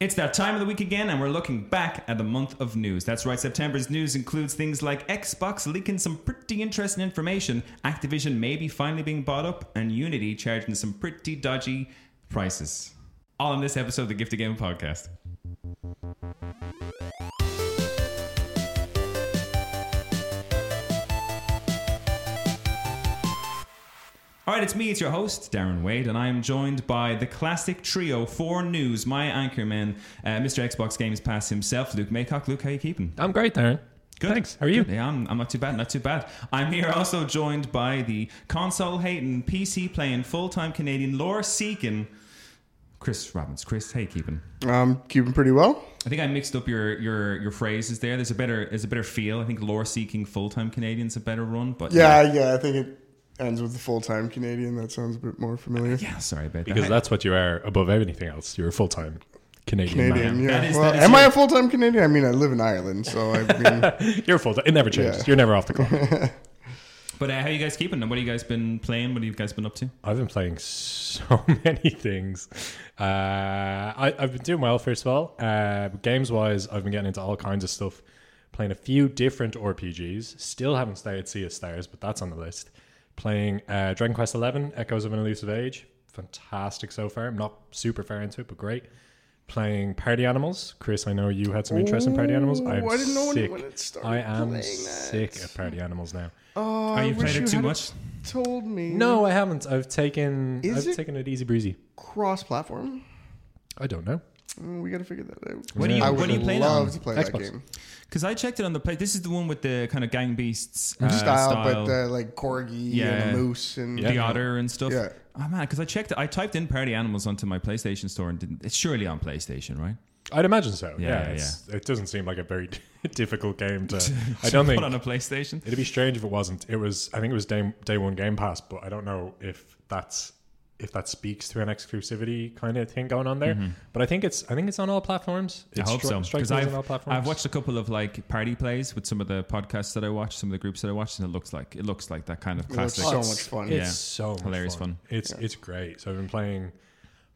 It's that time of the week again, and we're looking back at the month of news. That's right, September's news includes things like Xbox leaking some pretty interesting information, Activision maybe finally being bought up, and Unity charging some pretty dodgy prices. All in this episode of the Gift Game podcast. Right, it's me, it's your host, Darren Wade, and I am joined by the classic trio for news, my anchorman, uh, Mr. Xbox Games Pass himself, Luke Maycock. Luke, how you keeping? I'm great, Darren. Good. Thanks. How are you? Good. Yeah, I'm, I'm not too bad, not too bad. I'm here also joined by the console hating, PC playing, full time Canadian, lore seeking, Chris Robbins. Chris, hey, you keeping? Um, keeping pretty well. I think I mixed up your your your phrases there. There's a better there's a better feel. I think lore seeking full time Canadian's a better run, but Yeah, yeah, I think it ends with the full time Canadian. That sounds a bit more familiar. yeah. Sorry about Because that. that's what you are above anything else. You're a full time Canadian, Canadian, yeah. That is- well, that is am I your- a full time Canadian? I mean, I live in Ireland, so I mean. You're full time. It never changes. Yeah. You're never off the clock. But uh, how you guys keeping? And what have you guys been playing? What have you guys been up to? I've been playing so many things. Uh, I, I've been doing well, first of all. Uh, games wise, I've been getting into all kinds of stuff. Playing a few different RPGs. Still haven't started Sea of Stars, but that's on the list. Playing uh, Dragon Quest XI, Echoes of an Elusive Age. Fantastic so far. I'm not super far into it, but great. Playing Party Animals. Chris, I know you had some interest in Party Animals. I'm I didn't know when- sick. when it started I am sick that. of Party Animals now. oh, Are you played it too much? Told me. No, I haven't. I've taken. Is I've it- taken it easy breezy. cross platform. I don't know. Mm, we got to figure that out. What do you- I what would do you play love on? to play that Xbox. game. Because I checked it on the play. This is the one with the kind of gang beasts uh, style, style, but uh, like corgi Yeah. and a moose and the otter and stuff. Yeah. Oh man, because I checked it. I typed in party animals onto my PlayStation store and didn't. It's surely on PlayStation, right? I'd imagine so. Yeah, Yeah, yeah, it's, it doesn't seem like a very difficult game to. I don't think put on a PlayStation. it'd be strange if it wasn't. It was. I think it was day day one Game Pass, but I don't know if that's if that speaks to an exclusivity kind of thing going on there. But I think it's. I think it's on all platforms. I hope stri- so because I've, on all platforms. I've watched a couple of like party plays with some of the podcasts that I watch, some of the groups that I watch, and it looks like it looks like that kind of It looks classic. so much fun. It's Yeah. so Hilarious fun. It's it's great. So I've been playing,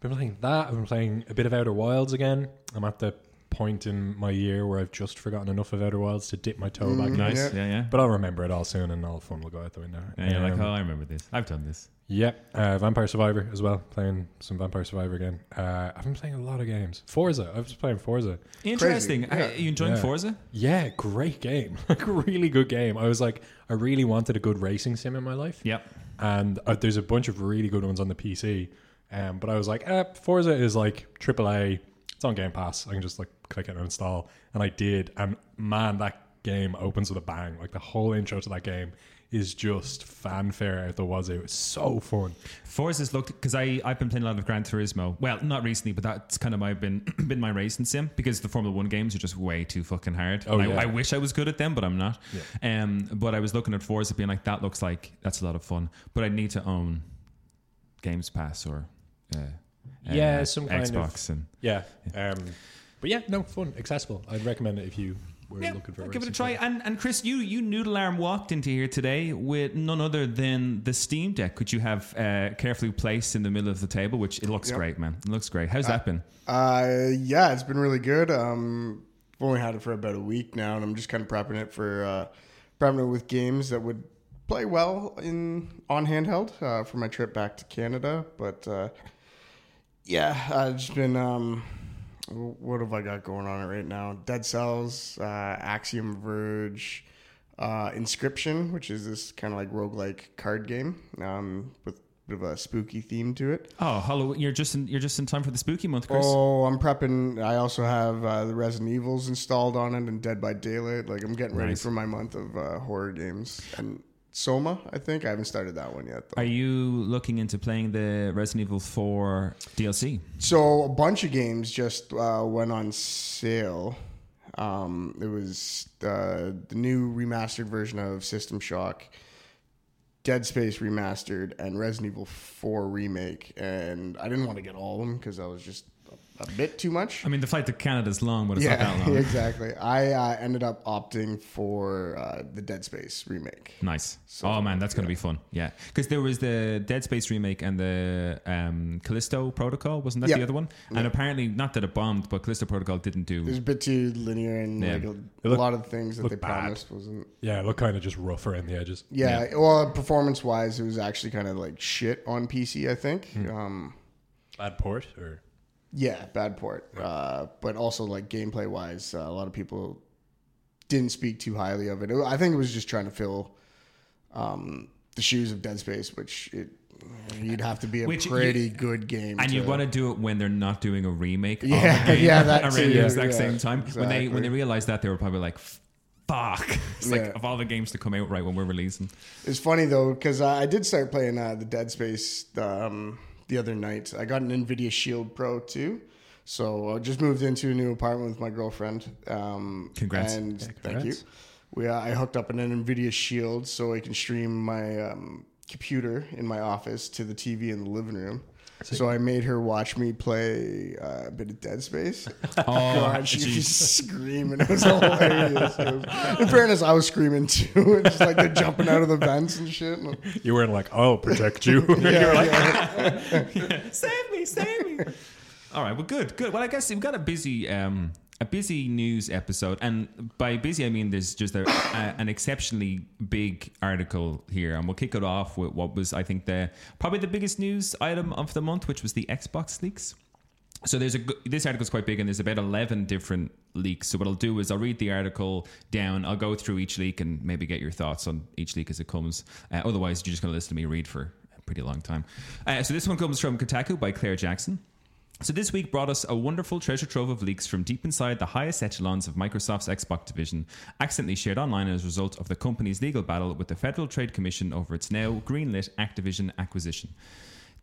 been playing that. I've been playing a bit of Outer Wilds again. I'm at the point in my year where I've just forgotten enough of Outer Wilds to dip my toe back in. nice, Yeah. yeah, yeah. But I'll remember it all soon, and all fun will go out the window. And you're like, Um, oh, I remember this. I've done this. Yeah, uh, Vampire Survivor as well. Playing some Vampire Survivor again. Uh, I've been playing a lot of games. Forza. I've just playing Forza. Interesting. Yeah. Are you enjoying Yeah. Forza? Yeah, great game. like really good game. I was like, I really wanted a good racing sim in my life. Yep. and uh, there's a bunch of really good ones on the PC. Um, but I was like, eh, Forza is like AAA. It's on Game Pass. I can just like click it and install, and I did. And man, that game opens with a bang. Like the whole intro to that game is just fanfare out the wazoo. It was so fun. Forza's looked because I I've been playing a lot of Gran Turismo. Well, not recently, but that's kind of my been been my racing sim because the Formula One games are just way too fucking hard. Oh, yeah. I, I wish I was good at them, but I'm not. Yeah. Um, but I was looking at Forza, being like, that looks like that's a lot of fun. But I need to own Games Pass or uh, Yeah, uh, some kind of- Xbox and Yeah. Um, but yeah, no, fun, accessible. I'd recommend it if you were Yeah, looking for. Give it a try. And and Chris, you you noodle arm walked into here today with none other than the Steam Deck, which you have uh, carefully placed in the middle of the table. Which it looks Yep. great, man. It looks great. How's that been? Uh, yeah, it's been really good. Um, I've only had it for about a week now, and I'm just kind of prepping it for uh, prepping it with games that would play well in on handheld uh, for my trip back to Canada. But uh, yeah, I've just been. Um, what have I got going on it right now? Dead Cells, uh, Axiom Verge, uh, Inscryption, which is this kind of like roguelike card game um, with a bit of a spooky theme to it. Oh, Halloween! You're just in you're just in time for the spooky month, Chris. Oh, I'm prepping. I also have uh, the Resident Evils installed on it and Dead by Daylight. Like I'm getting ready Nice. for my month of uh, horror games and Soma. I think I haven't started that one yet. Though. Are you looking into playing the Resident Evil 4 DLC? So a bunch of games just uh, went on sale. Um, it was uh, the new remastered version of System Shock, Dead Space remastered, and Resident Evil 4 remake. And I didn't want to get all of them because I was just a bit too much. I mean, the flight to Canada is long, but it's not that Yeah, long. exactly. I uh, ended up opting for uh, the Dead Space remake. Nice. So, oh man, that's going to be fun. Yeah, because there was the Dead Space remake and the um, Callisto Protocol, wasn't that Yeah. the other one? And apparently, not that it bombed, but Callisto Protocol didn't do. It was a bit too linear, and Yeah. like a, It a looked- lot of the things that they bad. promised wasn't. Yeah, it looked kind of just rough around the edges. Yeah, well, performance wise, it was actually kind of like shit on PC. I think. Hmm. Um, Bad port or yeah, bad port. Uh, but also like gameplay wise, uh, a lot of people didn't speak too highly of it. I think it was just trying to fill um, the shoes of Dead Space, which it. You'd have to be a Which you- pretty good game, and to, you want to do it when they're not doing a remake. of Yeah, the game yeah, that around too, the exact yeah, same time. When they when they realized that, they were probably like, "Fuck!" It's like Yeah. of all the games to come out right when we're releasing. It's funny though because I did start playing uh, the Dead Space um, the other night. I got an Nvidia Shield Pro too, so I just moved into a new apartment with my girlfriend. Um, Congrats. And Yeah, thank you. congrats. We uh, I hooked up an Nvidia Shield so I can stream my um, computer in my office to the TV in the living room. So I made her watch me play uh, a bit of Dead Space. Oh, God, she geez. was screaming. It was hilarious. It was- in fairness, I was screaming too. Just like they're jumping out of the vents and shit. you weren't like, "I'll protect you." Yeah, yeah. save me, save me. All right, well, good, good. Well, I guess we've got a busy, um, a busy news episode, and by busy I mean there's just a, a, an exceptionally big article here, and we'll kick it off with what was I think the probably the biggest news item of the month, which was the Xbox leaks. So there's a this article's quite big and there's about 11 different leaks. So what I'll do is I'll read the article down. I'll go through each leak and maybe get your thoughts on each leak as it comes. Uh, otherwise, you're just going to listen to me read for a pretty long time. Uh, so this one comes from Kotaku by Claire Jackson. So this week brought us a wonderful treasure trove of leaks from deep inside the highest echelons of Microsoft's Xbox division, accidentally shared online as a result of the company's legal battle with the Federal Trade Commission over its now greenlit Activision acquisition.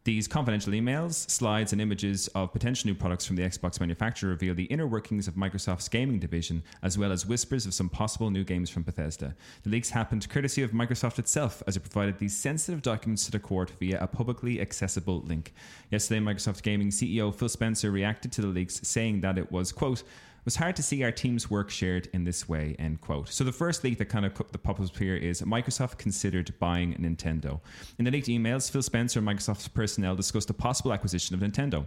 These confidential emails, slides, and images of potential new products from the Xbox manufacturer reveal the inner workings of Microsoft's gaming division, as well as whispers of some possible new games from Bethesda. The leaks happened courtesy of Microsoft itself, as it provided these sensitive documents to the court via a publicly accessible link. Yesterday, Microsoft Gaming CEO Phil Spencer reacted to the leaks, saying that it was, quote, was hard to see our team's work shared in this way, end quote. So the first leak that kind of co- that pops up here is Microsoft considered buying Nintendo. In the leaked emails, Phil Spencer and Microsoft's personnel discussed a possible acquisition of Nintendo.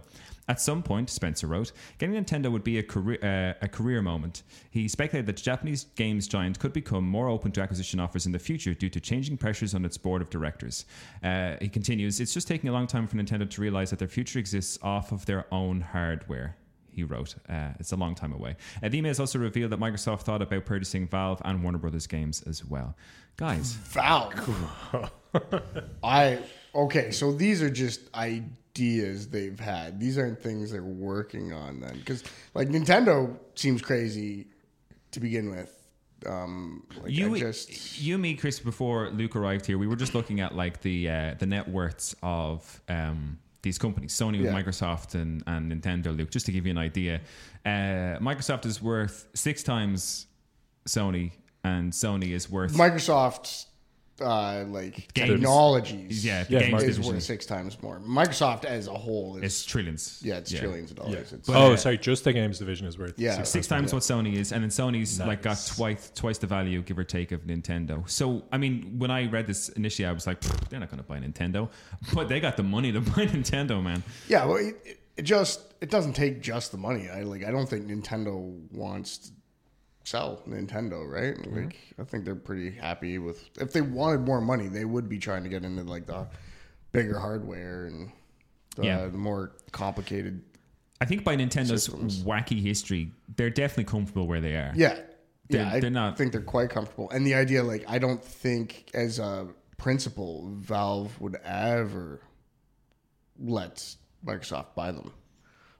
At some point, Spencer wrote, getting Nintendo would be a career, uh, a career moment. He speculated that the Japanese games giant could become more open to acquisition offers in the future due to changing pressures on its board of directors. Uh, he continues, it's just taking a long time for Nintendo to realize that their future exists off of their own hardware he wrote. Uh, it's a long time away. Uh, the emails also revealed that Microsoft thought about purchasing Valve and Warner Brothers games as well. Guys, Valve. I okay. So these are just ideas they've had. These aren't things they're working on. Then, because like Nintendo seems crazy to begin with. Um, like you, just you, me, Chris, before Luke arrived here, we were just looking at like the uh, the net worths of um, these companies, Sony, Yeah. Microsoft, and, and Nintendo. Luke, just to give you an idea, uh, Microsoft is worth six times Sony, and Sony is worth Microsoft's uh, like Games. technologies. yeah, the Yeah, games is division worth six times more. Microsoft as a whole is is trillions. yeah, it's trillions of dollars. It's, oh, uh, sorry, just the games division is worth Yeah. six six times what Sony is, and then Sony's like got Nice. twice twice the value, give or take, of Nintendo. So I mean, when I read this initially, I was like, "Pfft, they're not going to buy Nintendo, but they got the money to buy Nintendo, man. Yeah, well, it, it- it just it doesn't take just the money. I like I don't think Nintendo wants to sell Nintendo, right? Mm-hmm. Like I think they're pretty happy with if they wanted more money, they would be trying to get into like the bigger hardware and the, Yeah. more complicated. I think by Nintendo's Systems. wacky history, they're definitely comfortable where they are. Yeah. They're- yeah, I they're not- think they're quite comfortable. And the idea like I don't think as a principle Valve would ever let Microsoft buy them.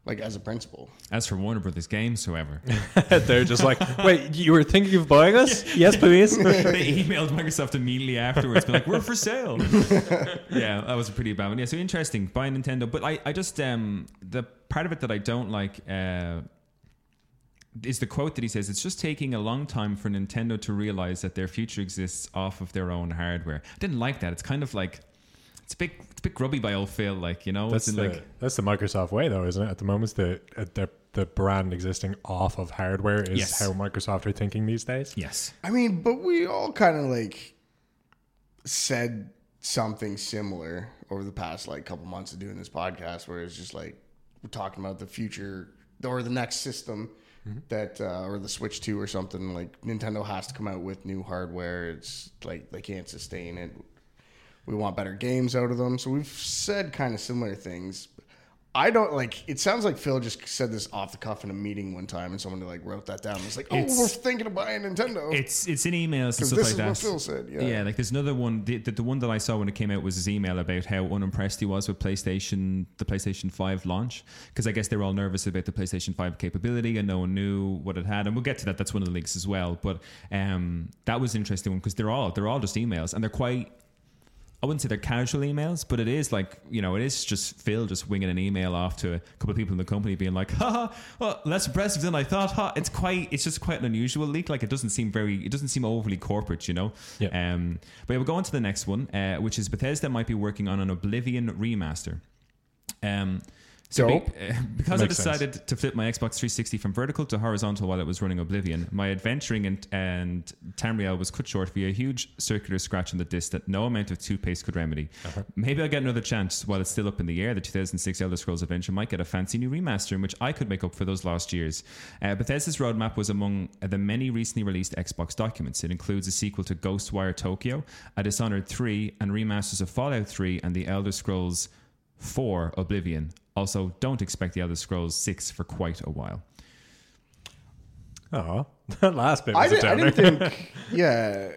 Like as a principle. As for Warner Brothers games, however, They're just like, wait, you were thinking of buying us? yes, please. they emailed Microsoft immediately afterwards, be like, "We're for sale." yeah, that was a pretty bad one. Yeah, so interesting. Buy Nintendo, but I, I just um, the part of it that I don't like. Uh, is the quote that he says it's just taking a long time for Nintendo to realize that their future exists off of their own hardware. I didn't like that. It's kind of like it's a bit it's a bit grubby by old Phil. Like you know, That's the, like that's the Microsoft way, though, isn't it? At the moment, the uh, the the brand existing off of hardware is Yes. how Microsoft are thinking these days. yes, I mean, but we all kind of like said something similar over the past like couple months of doing this podcast, where it's just like we're talking about the future or the next system that uh, or the Switch Two or something. Like Nintendo has to come out with new hardware. It's like they can't sustain it. We want better games out of them. So we've said kind of similar things. I don't like. It sounds like Phil just said this off the cuff in a meeting one time, and someone like wrote that down. It's like, oh, It's- we're thinking of buying Nintendo. it's it's in emails and stuff this like is that. what Phil said. Yeah. Yeah, like there's another one. The, the, the one that I saw when it came out was his email about how unimpressed he was with PlayStation, the PlayStation 5 launch. Because I guess they were all nervous about the PlayStation 5 capability and no one knew what it had. And we'll get to that. That's one of the links as well. But um, that was an interesting one because they're all they're all just emails and they're quite. I wouldn't say they're casual emails, but it is like you know, it is just Phil just winging an email off to a couple of people in the company, being like, "Ha well, less impressive than I thought." Ha, it's quite, it's just quite an unusual leak. Like it doesn't seem very, it doesn't seem overly corporate, you know. Yeah. Um, but yeah, we'll go on to the next one, uh, which is Bethesda might be working on an Oblivion remaster. Um, so be- uh, because I Makes sense. decided to flip my Xbox 360 from vertical to horizontal while it was running Oblivion, my adventuring and, and Tamriel was cut short via a huge circular scratch on the disc that no amount of toothpaste could remedy. Maybe I'll get another chance while it's still up in the air. The 2006 Elder Scrolls adventure might get a fancy new remaster in which I could make up for those lost years. Uh, Bethesda's roadmap was among the many recently released Xbox documents. It includes a sequel to Ghostwire Tokyo, a Dishonored 3, and remasters of Fallout 3 and the Elder Scrolls 4 Oblivion. Also, don't expect the Elder Scrolls 6 for quite a while. Oh, that last bit I, was a did, I didn't think. Yeah,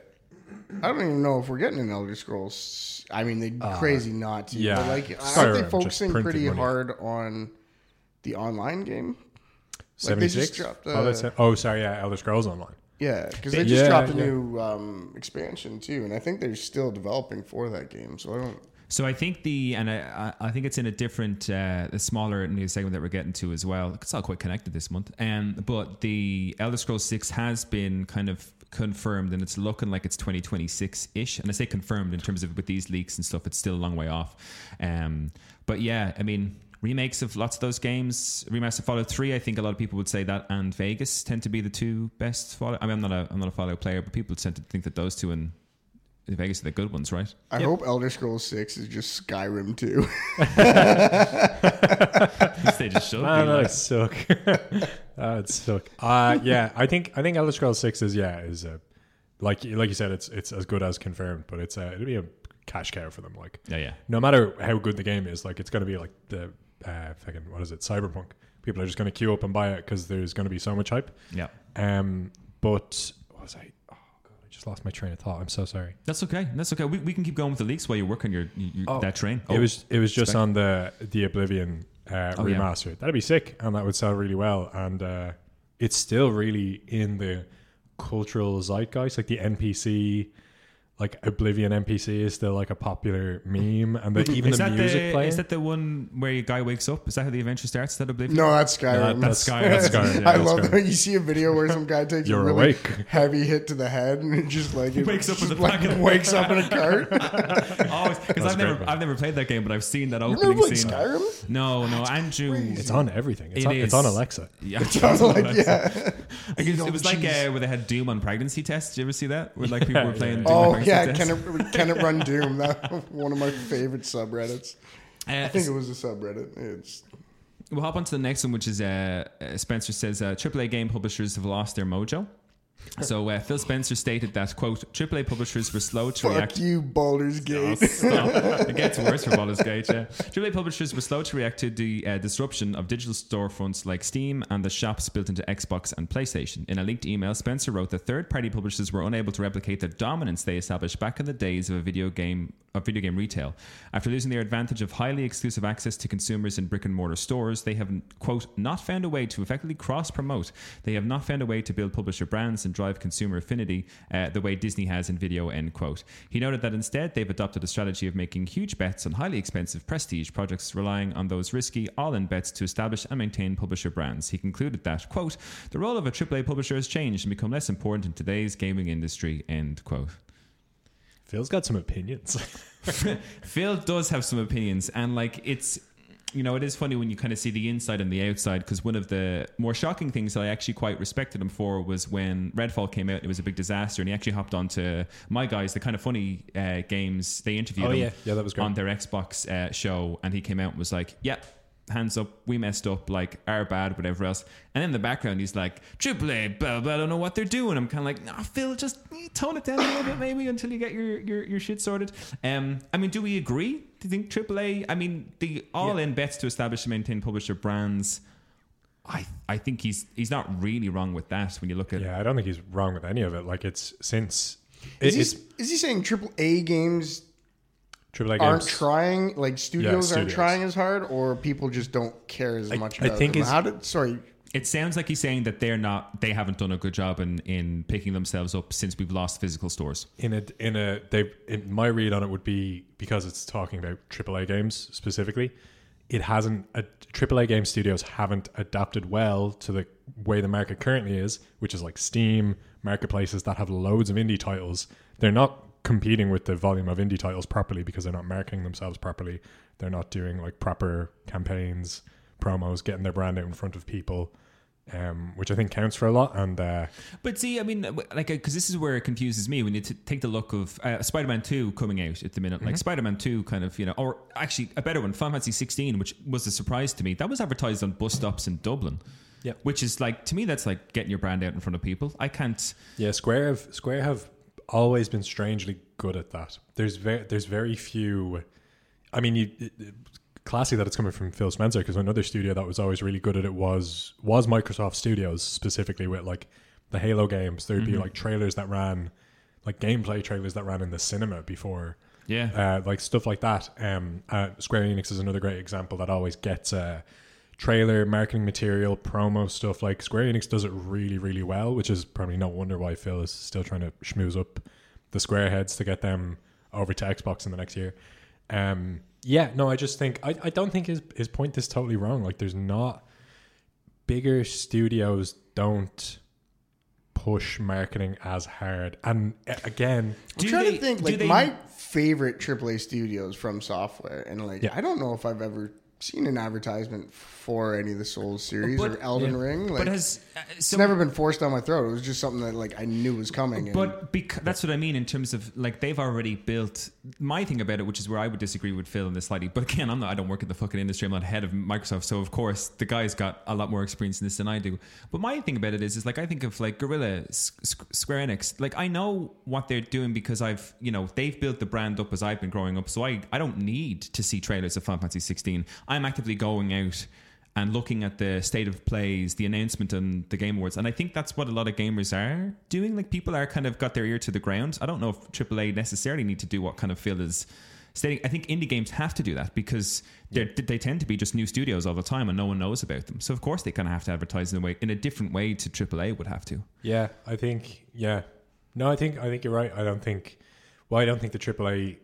I don't even know if we're getting an Elder Scrolls. I mean, they'd be crazy not to. Uh, yeah. but like, Skyrim aren't they focusing pretty money. hard on the online game? Like, they just six. dropped, oh, that's uh, oh, sorry, yeah, Elder Scrolls Online. Yeah, because they just Yeah, dropped a yeah. new um, expansion too, and I think they're still developing for that game. So I don't. So I think the and I, I think it's in a different, uh, a smaller news segment that we're getting to as well. It's all quite connected this month. Um, but the Elder Scrolls Six has been kind of confirmed, and it's looking like it's 2026 ish. And I say confirmed in terms of with these leaks and stuff, it's still a long way off. Um, but yeah, I mean. Remakes of lots of those games, remaster Fallout Three. I think a lot of people would say that, and Vegas tend to be the two best Fallout. I mean, I'm not a I'm not a Fallout player, but people tend to think that those two and Vegas are the good ones, right? I hope Elder Scrolls Six is just Skyrim two. they just should Ah, be no, like- it suck. ah, it suck. Uh, yeah, I think I think Elder Scrolls Six is yeah is uh, like like you said it's it's as good as confirmed, but it's uh, it'll be a cash cow for them. Like Yeah, yeah. no matter how good the game is, like it's going to be like the uh, fucking what is it, Cyberpunk. People are just going to queue up and buy it because there's going to be so much hype. Yeah. Um, but what was I? Oh god, I just lost my train of thought. I'm so sorry. That's okay. That's okay. We, we can keep going with the leaks while you work on your, your Oh, that train. it was it was just spec- on the the Oblivion uh, Oh, yeah. remaster. That'd be sick, and that would sell really well. And uh, it's still really in the cultural zeitgeist, like the NPC. Like Oblivion NPC is still like a popular meme, and the, even is the that music the, playing. Is that the one where your guy wakes up? Is that how the adventure starts? Is that Oblivion? No, that's Skyrim. that's Skyrim. That's Skyrim. Yeah, I that's love Skyrim. that you see a video where some guy takes You're a really awake. heavy hit to the head and it just like it wakes up just with a like packet of- wakes up in a cart. Oh, because That's I've never great. I've never played that game, but I've seen that You opening never played scene. Skyrim? No, no, Andrew. It's on everything. It's, It on, it's on Alexa. Yeah, I was like, yeah. I guess it was like uh, where they had Doom on pregnancy tests. Did you ever see that? Where like people were playing Doom on Oh pregnancy yeah, can it can it run Doom? That one of my favorite subreddits. Uh, I think it was a subreddit. It's We'll hop on to the next one, which is uh, uh, Spencer says uh, AAA game publishers have lost their mojo. So uh, Phil Spencer stated that quote AAA publishers were slow to fuck react. you, Baldur's Oh, Gate. stop. it gets worse for Baldur's Gate. Yeah. AAA publishers were slow to react to the uh, disruption of digital storefronts like Steam and the shops built into Xbox and PlayStation. In a leaked email, Spencer wrote that third-party publishers were unable to replicate the dominance they established back in the days of a video game of video game retail. After losing their advantage of highly exclusive access to consumers in brick and mortar stores, they have quote not found a way to effectively cross promote. They have not found a way to build publisher brands and drive consumer affinity uh, the way Disney has in video. End quote. He noted that instead they've adopted a strategy of making huge bets on highly expensive prestige projects, relying on those risky all-in bets to establish and maintain publisher brands. He concluded that quote the role of a AAA publisher has changed and become less important in today's gaming industry. End quote. Phil's got some opinions. Phil does have some opinions, and like it's. You know, it is funny when you kind of see the inside and the outside because one of the more shocking things that I actually quite respected him for was when Redfall came out. It was a big disaster, and he actually hopped onto my guys, the Kinda Funny uh, games. They interviewed Oh, him yeah. Yeah, that was great. on their Xbox uh, show, and he came out and was like, "Yep, hands up, we messed up, like our bad, whatever else." And in the background, he's like, "AAA, blah blah, I don't know what they're doing." I'm kind of like, "Nah, Phil, just tone it down a little bit, maybe, until you get your your, your shit sorted." Um, I mean, do we agree? Do you think AAA? I mean, the all-in bets to establish and maintain publisher brands. I I think he's he's not really wrong with that when you look at yeah, I don't think he's wrong with any of it. Like it's since Is it, it's he, is he saying triple A games AAA games. aren't trying, like studios aren't trying as hard, or people just don't care as I- much I about think them? How did? Sorry, It sounds like he's saying that they're not they haven't done a good job in in picking themselves up since we've lost physical stores. in a in a they in my read on it would be because it's talking about AAA games specifically. It hasn't a AAA game studios haven't adapted well to the way the market currently is, which is like Steam marketplaces that have loads of indie titles. They're not competing with the volume of indie titles properly because they're not marketing themselves properly. They're not doing like proper campaigns, promos, getting their brand out in front of people. Um, which I think counts for a lot, and uh, But see, I mean, like, because this is where it confuses me when you t- take the look of uh, Spider-Man Two coming out at the minute. Like Spider-Man Two, kind of, you know, or actually a better one, Final Fantasy 16, which was a surprise to me. That was advertised on bus stops in Dublin. Yeah, Which is like to me, that's like getting your brand out in front of people. I can't. Yeah, Square have Square have always been strangely good at that. There's very there's very few. I mean, you classy that it's coming from Phil Spencer because another studio that was always really good at it was was Microsoft Studios specifically with like the Halo games. There'd be like trailers that ran, like gameplay trailers that ran in the cinema before. Yeah. Uh, like stuff like that. Um, uh, Square Enix is another great example that always gets uh, trailer, marketing material, promo stuff. Like Square Enix does it really, really well, which is probably no wonder why Phil is still trying to schmooze up the Square heads to get them over to Xbox in the next year. Um, yeah, no, I just think I, I don't think his his point is totally wrong. Like, there's not bigger studios don't push marketing as hard, and again, I'm trying they- to think. do Like they- my favorite AAA studios FromSoftware, and like Yeah. I don't know if I've ever seen an advertisement for any of the Souls series But- or Elden Ring. Like, but has uh, it's never been forced down my throat. It was just something that like I knew was coming. And But bec- that's what I mean in terms of like they've already built my thing about it, which is where I would disagree with Phil in this slightly. But again, I'm not. I don't work in the fucking industry. I'm not head of Microsoft, so of course the guy's got a lot more experience in this than I do. But my thing about it is, is like I think of like Guerrilla, S- S- Square Enix. Like I know what they're doing because I've you know they've built the brand up as I've been growing up. So I I don't need to see trailers of Final Fantasy 16. I'm actively going out and looking at the state of plays, the announcement and the game awards. And I think that's what a lot of gamers are doing. Like people are kind of got their ear to the ground. I don't know if AAA necessarily need to do what kind of Phil is stating. I think indie games have to do that because they they tend to be just new studios all the time and no one knows about them. So of course they kind of have to advertise in a way in a different way to AAA would have to. Yeah, I think yeah. No, I think I think you're right. I don't think well, I don't think the AAA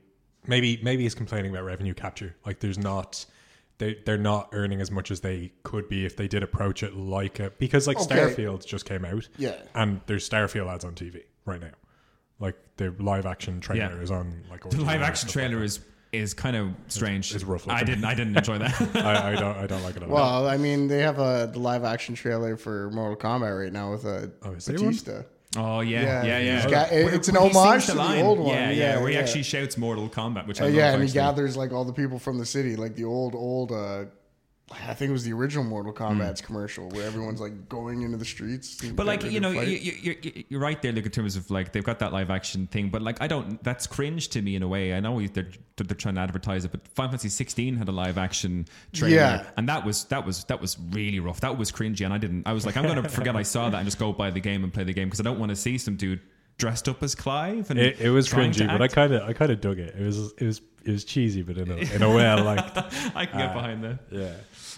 maybe maybe he's complaining about revenue capture. Like there's not they they're not earning as much as they could be if they did approach it like a because like Okay. Starfield just came out. Yeah. And there's Starfield ads on TV right now. Like the live action trailer Yeah. is on like The live action stuff like trailer is is kind of strange. it's rough I didn't I didn't enjoy that. that. I, I don't I don't like it at all. well, I mean, they have a live action trailer for Mortal Kombat right now with a Oh, is there one? Oh yeah, Yeah, yeah, got- Where- it's an homage to the line. old one. Yeah, yeah, where he actually shouts Mortal Kombat, which I Uh, yeah, and he gathers like all the people from the city, like the old, old. uh I think it was the original Mortal Kombat's commercial where everyone's like going into the streets. Hmm. But like you know, you, fight. you, right there. Look in terms of like they've got that live action thing, but like I don't. That's cringe to me in a way. I know they're they're trying to advertise it, but Final Fantasy 16 had a live action trailer, Yeah. and that was that was that was really rough. That was cringy, and I didn't. I was like, I'm gonna forget I saw that and just go buy the game and play the game because I don't want to see some dude dressed up as Clive. And It, it was cringy, but I kind of I kind of dug it. It was it was it was cheesy, but in a in a way I liked. I can get behind that. Yeah.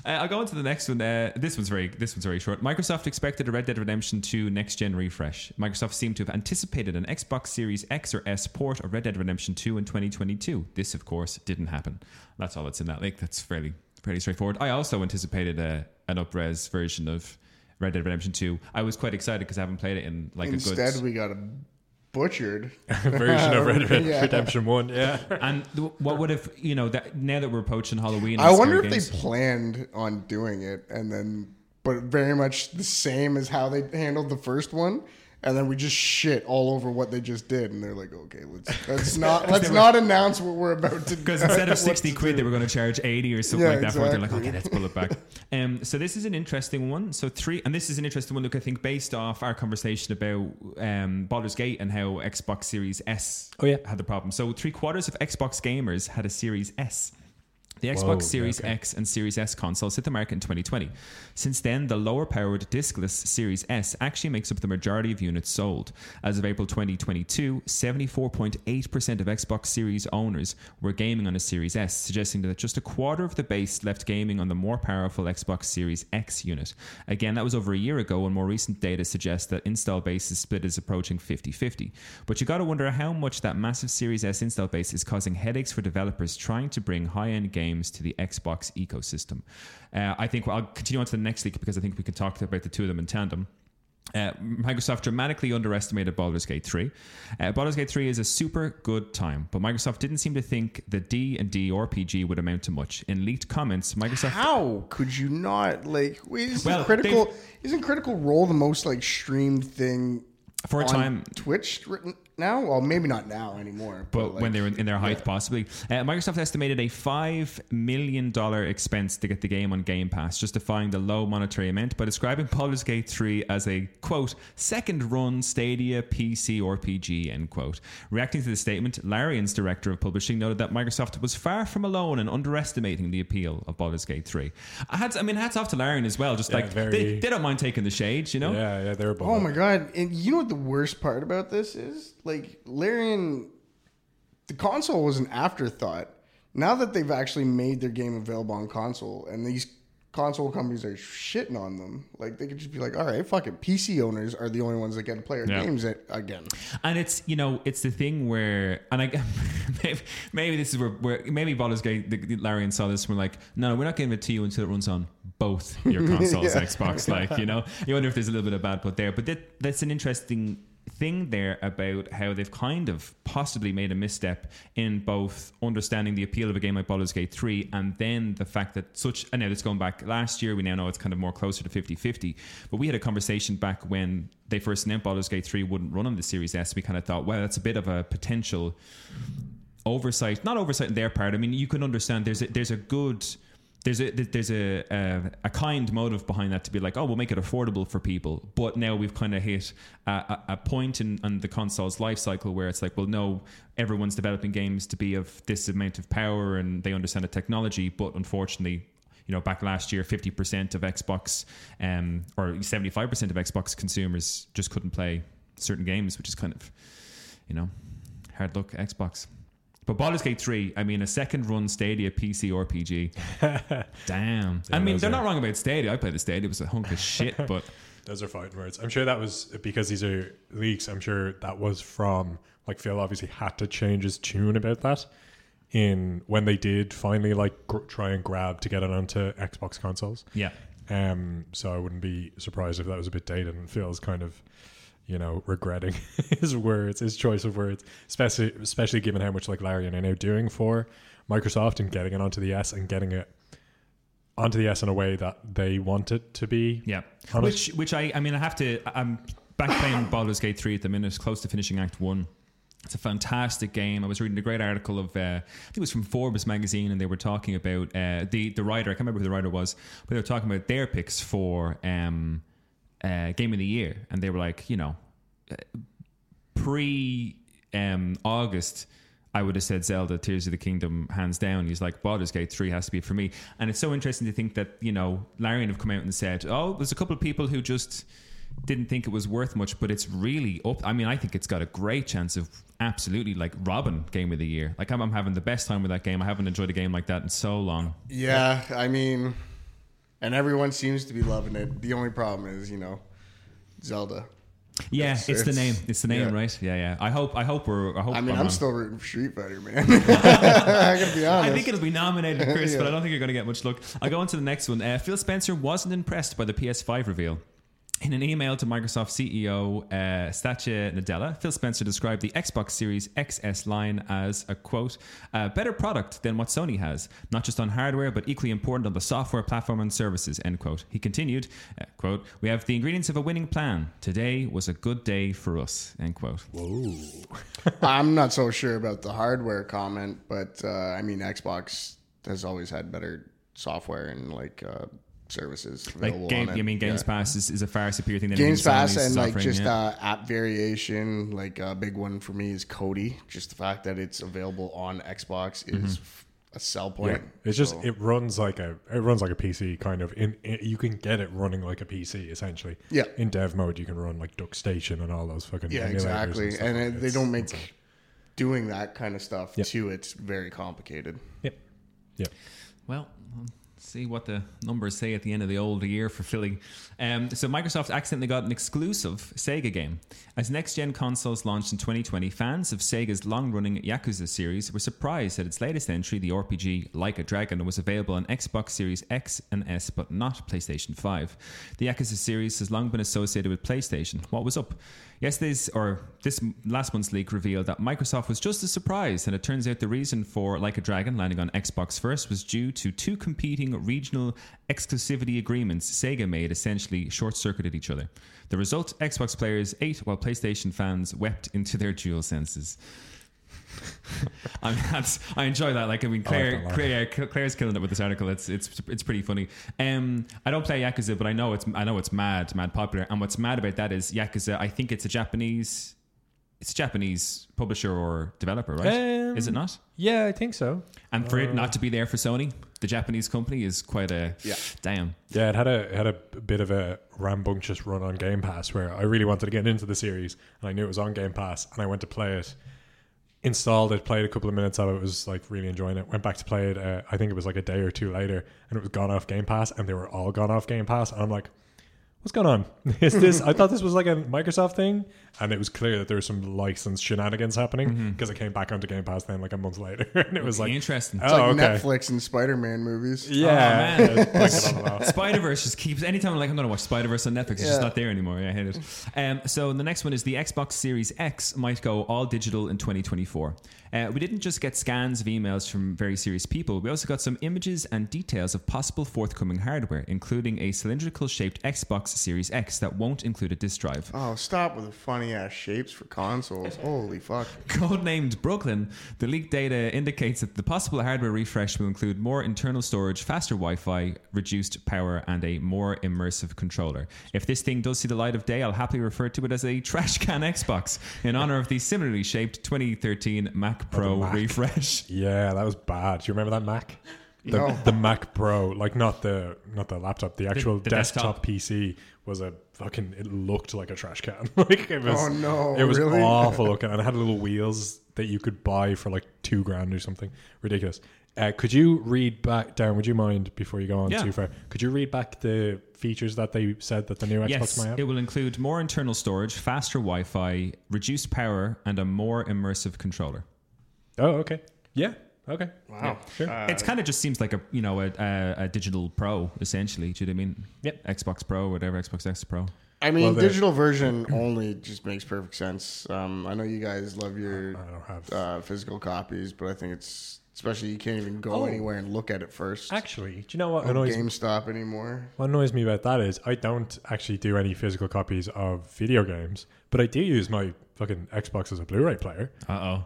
Uh, I'll go on to the next one. Uh, this one's very this one's very short. Microsoft expected a Red Dead Redemption 2 next gen refresh. Microsoft seemed to have anticipated an Xbox Series X or S port of Red Dead Redemption 2 in 2022. This, of course, didn't happen. That's all that's in that link. That's fairly fairly straightforward. I also anticipated a, an upres version of Red Dead Redemption 2. I was quite excited because I haven't played it in like a good Instead, we got a butchered. version of Red Dead Yeah. Redemption One. Yeah, And th- what would have you know that now that we're approaching Halloween? I wonder if games- they planned on doing it and then, but very much the same as how they handled the first one. And then we just shit all over what they just did, and they're like, "Okay, let's let's not let's not announce what we're about to." Because instead of sixty quid, do. they were going to charge eighty or something Yeah, like that. For it. They're like, okay, let's pull it back. um, so this is an interesting one. So three, and this is an interesting one. Look, I think based off our conversation about um, Baldur's Gate and how Xbox Series S Oh, yeah. had the problem. So three quarters of Xbox gamers had a Series S. The Xbox Whoa, Series okay. X and Series S consoles hit the market in 2020. Since then, the lower powered discless Series S actually makes up the majority of units sold. As of April 2022, 74.8% of Xbox Series owners were gaming on a Series S, suggesting that just a quarter of the base left gaming on the more powerful Xbox Series X unit. Again, that was over a year ago, and more recent data suggests that install base is split is approaching 50 50. But you got to wonder how much that massive Series S install base is causing headaches for developers trying to bring high end games to the Xbox ecosystem. Uh, I think well, I'll continue on to the next leak because I think we can talk about the two of them in tandem. Uh, Microsoft dramatically underestimated Baldur's Gate 3. Uh, Baldur's Gate 3 is a super good time, but Microsoft didn't seem to think the D and D RPG would amount to much. In leaked comments, Microsoft How could you not like? Isn't Well, critical? Isn't Critical Role the most like streamed thing for a on time Twitch written now? Well, maybe not now anymore. but like, when they were in their height, possibly. Uh, Microsoft estimated a five million dollar expense to get the game on Game Pass, justifying the low monetary amount by describing Baldur's Gate 3 as a quote second run Stadia PC RPG end quote. Reacting to the statement, Larian's director of publishing noted that Microsoft was far from alone in underestimating the appeal of Baldur's Gate 3. I had, I mean, hats off to Larian as well. Just Yeah, like very- they, they don't mind taking the shades, you know. yeah, yeah. They're Both. Oh my god! And you know what the worst part about this is? Like Larian, the console was an afterthought. Now that they've actually made their game available on console, and these console companies are shitting on them, like they could just be like, "All right, fuck it." PC owners are the only ones that get to play our Yeah. games a- again. And it's you know it's the thing where and I maybe, maybe this is where, where maybe Baldur's Gate the, the Larian saw this and we're like no we're not giving it to you until it runs on both your consoles Yeah. Xbox like you know you wonder if there's a little bit of bad put there but that, that's an interesting thing there about how they've kind of possibly made a misstep in both understanding the appeal of a game like Baldur's Gate 3 and then the fact that such and now it's going back last year we now know it's kind of more closer to 50-50 but we had a conversation back when they first announced Baldur's Gate 3 wouldn't run on the Series S we kind of thought well that's a bit of a potential oversight not oversight on their part. I mean you can understand there's a, there's a good there's a there's a, a a kind motive behind that to be like oh we'll make it affordable for people. But now we've kind of hit a, a, point in, in the console's life cycle where it's like well no everyone's developing games to be of this amount of power and they understand the technology. But unfortunately you know back last year 50% of xbox um, or 75% of xbox consumers just couldn't play certain games which is kind of you know hard luck xbox but Baldur's Gate 3, I mean, a second run Stadia PC RPG. Damn. I mean, they're are- not wrong about Stadia. I played the Stadia. It was a hunk of shit, but Those are fighting words. I'm sure that was because these are leaks. I'm sure that was from like Phil obviously had to change his tune about that in when they did finally like gr- try and grab to get it onto Xbox consoles. yeah. Um, so I wouldn't be surprised if that was a bit dated and Phil's kind of, you know, regretting his words, his choice of words, especially especially given how much like Larian are now doing for Microsoft and getting it onto the S and getting it onto the S in a way that they want it to be. Yeah. Honest- Which, which I, I mean, I have to, I'm back playing Baldur's Gate 3 at the minute, it's close to finishing Act 1. It's a fantastic game. I was reading a great article of, uh, I think it was from Forbes magazine, and they were talking about uh, the the writer. I can't remember who the writer was, but they were talking about their picks for um, uh, game of the year, and they were like, you know, pre um, August, I would have said Zelda Tears of the Kingdom hands down. He's like Baldur's Gate 3 has to be for me. And it's so interesting to think that, you know, Larian have come out and said, oh, there's a couple of people who just didn't think it was worth much, but it's really up. I mean, I think it's got a great chance of absolutely like Robin game of the year. Like I'm, I'm having the best time with that game. I haven't enjoyed a game like that in so long. Yeah, I mean, and everyone seems to be loving it. The only problem is, you know, Zelda. Yeah, It's- it's, the name. It's the name, yeah. right? Yeah, yeah. I hope. I hope we're. I hope. I mean, I'm wrong. still rooting for Street Fighter, man. I gotta be honest. I think it'll be nominated, Chris, but I don't think you're going to get much luck. I'll go on to the next one. Uh, Phil Spencer wasn't impressed by the PS5 reveal. In an email to Microsoft CEO uh, Satya Nadella, Phil Spencer described the Xbox Series XS line as a quote, a better product than what Sony has, not just on hardware, but equally important on the software platform and services, end quote. He continued, uh, quote, we have the ingredients of a winning plan. Today was a good day for us, end quote. Whoa. I'm not so sure about the hardware comment, but uh, I mean, Xbox has always had better software and like uh, services available. Like game, on it. I mean, Games Yeah. Pass is, is a far superior thing than Games Pass and like just yeah. uh, app variation. Like a big one for me is Kodi. Just the fact that it's available on Xbox is a sell Yeah, point. it's just So, it runs like a it runs like a PC kind of. In, in you can get it running like a PC essentially. Yeah. In dev mode, you can run like Duck Station and all those fucking yeah, exactly. stuff And like it, they don't make insane. doing that kind of stuff Yep. too. It's very complicated. Yep. Yep. Well, we'll see what the numbers say at the end of the old year for Philly. Um, so Microsoft accidentally got an exclusive Sega game. As next-gen consoles launched in 2020, fans of Sega's long-running Yakuza series were surprised that its latest entry, the RPG Like a Dragon, was available on Xbox Series X and S, but not PlayStation 5. The Yakuza series has long been associated with PlayStation. What was up? Yesterday's or this last month's leak revealed that Microsoft was just as surprised, and it turns out the reason for Like a Dragon landing on Xbox first was due to two competing regional exclusivity agreements Sega made essentially short circuited each other. The result Xbox players ate while PlayStation fans wept into their dual senses. I mean, that's I enjoy that. Like I mean, I Claire, that. Claire, yeah, Claire's killing it with this article. It's it's it's pretty funny. Um, I don't play Yakuza, but I know it's I know it's mad, mad popular. And what's mad about that is Yakuza. I think it's a Japanese, it's a Japanese publisher or developer, right? Um, is it not? Yeah, I think so. And for it not to be there for Sony, the Japanese company, is quite a Yeah. damn. Yeah, it had a it had a bit of a rambunctious run on Game Pass where I really wanted to get into the series and I knew it was on Game Pass and I went to play it, installed it, played a couple of minutes of it, was like really enjoying it. Went back to play it. Uh, I think it was like a day or two later, and it was gone off Game Pass, and they were all gone off Game Pass, and I'm like. What's going on? Is this? I thought this was like a Microsoft thing, and it was clear that there was some license shenanigans happening because it came back onto Game Pass then like a month later, and it was like, interesting. oh, It's like okay, Netflix and Spider-Man movies. yeah, Oh, man. Like it on and off. Spider Verse just keeps anytime I'm like I'm gonna watch Spider Verse on Netflix, it's just not there anymore. Yeah, I hate it. Um, so the next one is the Xbox Series X might go all digital in 2024. Uh, we didn't just get scans of emails from very serious people. We also got some images and details of possible forthcoming hardware, including a cylindrical shaped Xbox Series X that won't include a disk drive. Oh, stop with the funny ass shapes for consoles. Holy fuck. Codenamed Brooklin, the leaked data indicates that the possible hardware refresh will include more internal storage, faster Wi Fi, reduced power, and a more immersive controller. If this thing does see the light of day, I'll happily refer to it as a trash can Xbox in honor of the similarly shaped 2013 Mac oh, Pro Mac. refresh. Yeah, that was bad. Do you remember that Mac? The, No. the Mac Pro, like not the not the laptop, the actual the desktop, desktop. PC was a fucking. It looked like a trash can. like it was. Oh, no, It was really? awful looking, and it had little wheels that you could buy for like two grand or something ridiculous. Uh, could you read back down? Would you mind before you go on Yeah. too far? Could you read back the features that they said that the new Xbox Yes, might have? it will include more internal storage, faster Wi Fi, reduced power, and a more immersive controller. oh, okay. Yeah. Okay. Wow. Sure. Uh, It's kind of just seems like a you know a, a, a digital pro essentially. Do you know what I mean? Yep. Xbox Pro, whatever Xbox X Pro. I mean, Well, digital version only just makes perfect sense. Um, I know you guys love your I don't have. uh, physical copies, but I think it's especially you can't even go Oh. anywhere and look at it first. Actually, do you know what No annoys GameStop anymore. What annoys me about that is I don't actually do any physical copies of video games, but I do use my fucking Xbox as a Blu-ray player. Uh oh.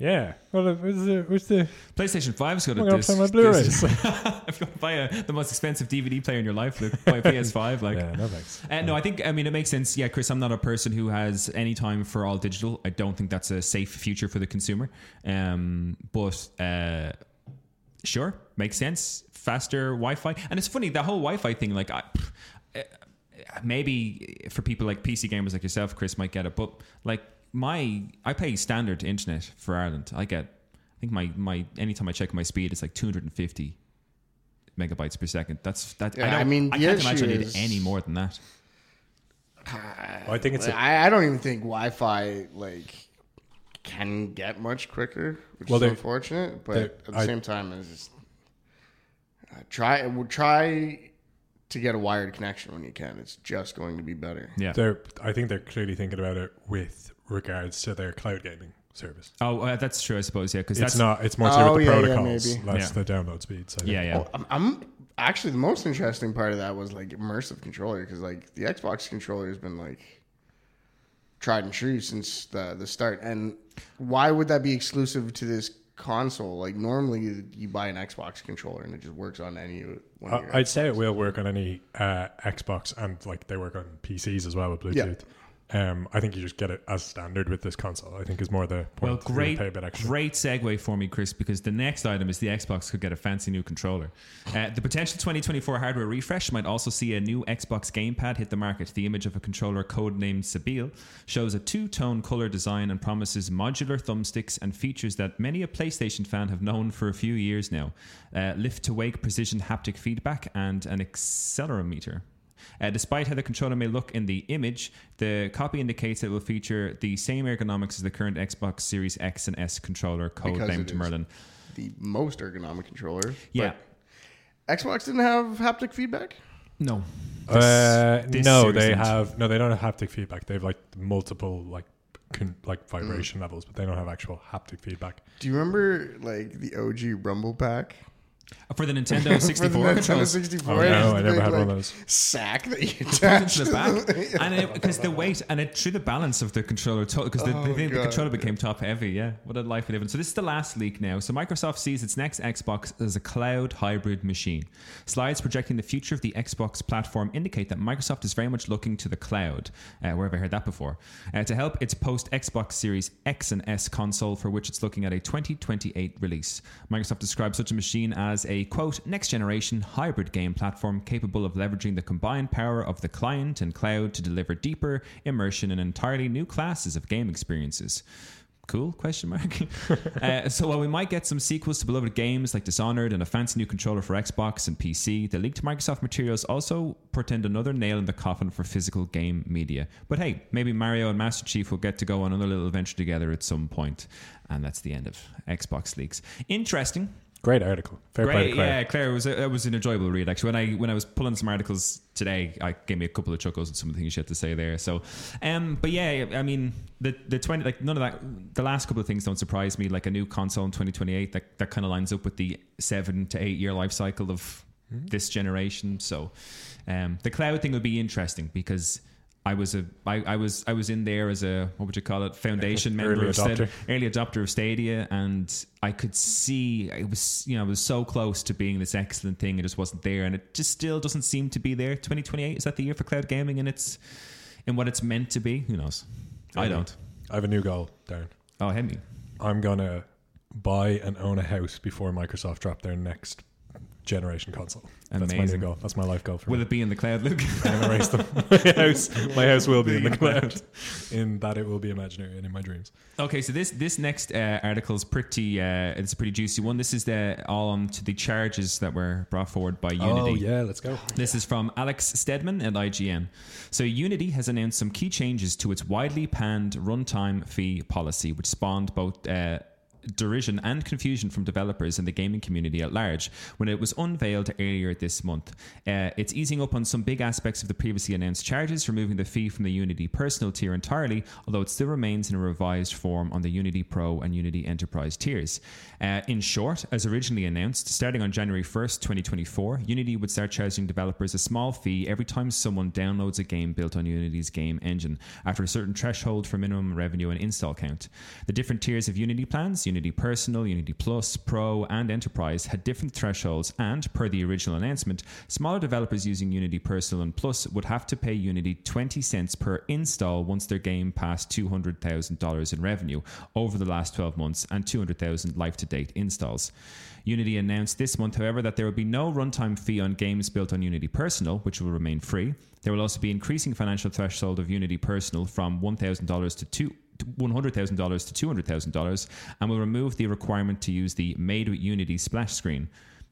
Yeah. Well, where's the, where's the PlayStation 5's got I'm a gonna disc. play my Blu-rays. you want to buy a, the most expensive DVD player in your life, look, buy a PS5. Like, yeah, no thanks. Uh, no, I think I mean it makes sense. Yeah, Chris, I'm not a person who has any time for all digital. I don't think that's a safe future for the consumer. Um, but uh, sure, makes sense. Faster Wi-Fi, and it's funny the whole Wi-Fi thing. Like, I, uh, maybe for people like PC gamers like yourself, Chris might get it. But like my, I pay standard internet for Ireland. I get, I think my my anytime I check my speed, it's like 250 megabytes per second. That's that. Yeah, I, don't, I mean, I can't imagine I issue need any more than that. I think it's a, I, I don't even think Wi-Fi like can get much quicker, which Well, is unfortunate. But at the I- same time, it's just uh, try. We'll try to get a wired connection when you can. It's just going to be better. Yeah. They're, I think they're clearly thinking about it with regards to their cloud gaming service. Oh, uh, that's true. I suppose. Yeah, because It's that's not. It's more to do Oh, with the yeah, yeah, protocols, maybe. less Yeah. the download speeds. I think. yeah, yeah. Oh, I'm, I'm actually the most interesting part of that was like immersive controller because like the Xbox controller has been like tried and true since the the start. And why would that be exclusive to this console? Like normally you, you buy an Xbox controller and it just works on any one of your. I- I'd say it will work on any uh, Xbox and like they work on PCs as well with Yeah. Bluetooth. Um, I think you just get it as standard with this console. I think is more the point. Well, great, pay a bit extra. great segue for me, Chris, because the next item is the Xbox could get a fancy new controller. Uh, the potential 2024 hardware refresh might also see a new Xbox gamepad hit the market. The image of a controller codenamed Sebile shows a two-tone color design and promises modular thumbsticks and features that many a PlayStation fan have known for a few years now: uh, lift-to-wake precision haptic feedback and an accelerometer. Uh, despite how the controller may look in the image, the copy indicates it will feature the same ergonomics as the current Xbox Series X and S controller, Because codenamed it is. Merlin. the most ergonomic controller. Yeah. Xbox didn't have haptic feedback. No. Uh, this no, they didn't. have no. They don't have haptic feedback. They have like multiple like con, like Mm. vibration levels, but they don't have actual haptic feedback. Do you remember like the OG Rumble pack? For the Nintendo 64 For the Nintendo 64. Oh, no, I never big, had one of those. Sack that you Put attach into the back, and because the weight and it through the balance of the controller, because the, Oh, the, thing- the controller became top heavy. Yeah, what a life we live in. So this is the last leak now. So Microsoft sees its next Xbox as a cloud hybrid machine. Slides projecting the future of the Xbox platform indicate that Microsoft is very much looking to the cloud. Uh, where have I heard that before? Uh, to help its post Xbox Series X and S console, for which it's looking at a 2028 release. Microsoft describes such a machine as a quote next generation hybrid game platform capable of leveraging the combined power of the client and cloud to deliver deeper immersion in entirely new classes of game experiences. Cool question mark. uh, so while we might get some sequels to beloved games like Dishonored and a fancy new controller for Xbox and PC, the leaked Microsoft materials also portend another nail in the coffin for physical game media. But hey, maybe Mario and Master Chief will get to go on another little adventure together at some point, and that's the end of Xbox leaks. Interesting. Great article. Fair play to Claire. yeah, Claire. It was a, it was an enjoyable read actually. When I when I was pulling some articles today, I gave me a couple of chuckles at some of the things she had to say there. So, um, but yeah, I mean the the twenty like none of that. The last couple of things don't surprise me. Like a new console in twenty twenty eight that that kind of lines up with the seven to eight year life cycle of this generation. So, um, the cloud thing would be interesting because. I was a I, I was I was in there as a what would you call it foundation member Early adopter. early adopter of Stadia, and I could see it was you know it was so close to being this excellent thing, it just wasn't there, and it just still doesn't seem to be there. Twenty twenty eight is that the year for cloud gaming, and it's in what it's meant to be. Who knows? I Maybe. don't. I have a new goal, Darren. Oh, hit me. I'm gonna buy and own a house before Microsoft drop their next generation console. That's my new goal. That's my life goal for Will me. it be in the cloud, Luke? I'm raise them. my house, my house will be in the cloud. In that, it will be imaginary and in my dreams. Okay, so this this next uh, article is pretty uh, it's a pretty juicy one. This is the all on to the charges that were brought forward by Unity. Oh yeah, let's go. This is from Alex Stedman at IGN. So, Unity has announced some key changes to its widely panned runtime fee policy, which spawned both uh, derision and confusion from developers and the gaming community at large when it was unveiled earlier this month. Uh, it's easing up on some big aspects of the previously announced charges, removing the fee from the Unity personal tier entirely, although it still remains in a revised form on the Unity Pro and Unity Enterprise tiers. Uh, in short, as originally announced, starting on January 1st, 2024, Unity would start charging developers a small fee every time someone downloads a game built on Unity's game engine, after a certain threshold for minimum revenue and install count. The different tiers of Unity plans, Unity Personal, Unity Plus, Pro, and Enterprise, had different thresholds, and per the original announcement, smaller developers using Unity Personal and Plus would have to pay Unity 20 cents per install once their game passed $200,000 in revenue over the last 12 months and 200,000 life to date installs. Unity announced this month, however, that there will be no runtime fee on games built on Unity Personal, which will remain free. There will also be increasing financial threshold of Unity Personal from $1,000 to two. $100,000 to $200,000 and will remove the requirement to use the Made with Unity splash screen.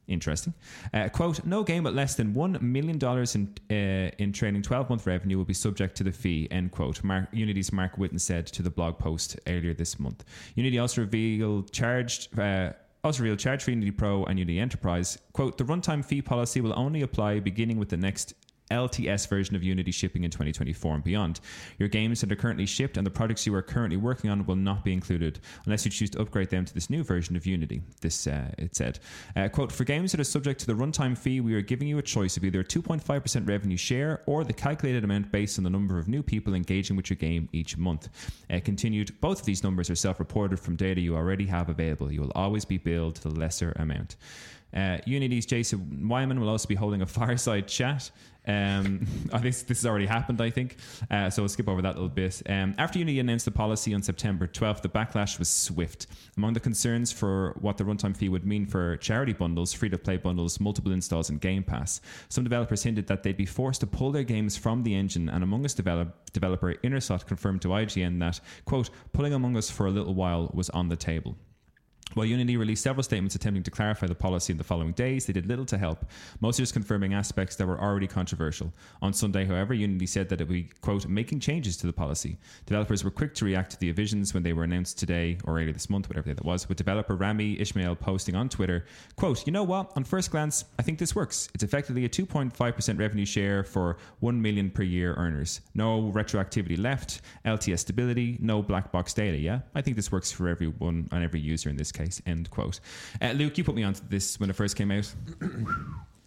Interesting. Uh, quote: No game with less than one million dollars in uh, in trailing twelve month revenue will be subject to the fee. End quote. Mark, Unity's Marc Whitten said to the blog post earlier this month. Unity also revealed charged. Uh, also revealed charge for Unity Pro and Unity Enterprise. Quote, the runtime fee policy will only apply beginning with the next LTS version of Unity shipping in 2024 and beyond. Your games that are currently shipped and the projects you are currently working on will not be included unless you choose to upgrade them to this new version of Unity. This uh, it said. Uh, quote: For games that are subject to the runtime fee, we are giving you a choice of either a 2.5% revenue share or the calculated amount based on the number of new people engaging with your game each month. Uh, continued. Both of these numbers are self-reported from data you already have available. You will always be billed the lesser amount. Uh, Unity's Jason Weimann will also be holding a fireside chat. Um, I think this has already happened, I think. Uh, so we'll skip over that a little bit. Um, after Unity announced the policy on September 12th, the backlash was swift. Among the concerns for what the runtime fee would mean for charity bundles, free to play bundles, multiple installs, and Game Pass, some developers hinted that they'd be forced to pull their games from the engine. And Among Us develop, developer Innersloth confirmed to IGN that, quote, pulling Among Us for a little while was on the table. While Unity released several statements attempting to clarify the policy in the following days, they did little to help, mostly just confirming aspects that were already controversial. On Sunday, however, Unity said that it would be, quote, making changes to the policy. Developers were quick to react to the evasions when they were announced today or earlier this month, whatever day that was, with developer Rami Ismail posting on Twitter, quote, you know what? On first glance, I think this works. It's effectively a 2.5% revenue share for 1 million per year earners. No retroactivity left, LTS stability, no black box data, yeah? I think this works for everyone and every user in this case. End quote. Uh, Luke, you put me onto this when it first came out.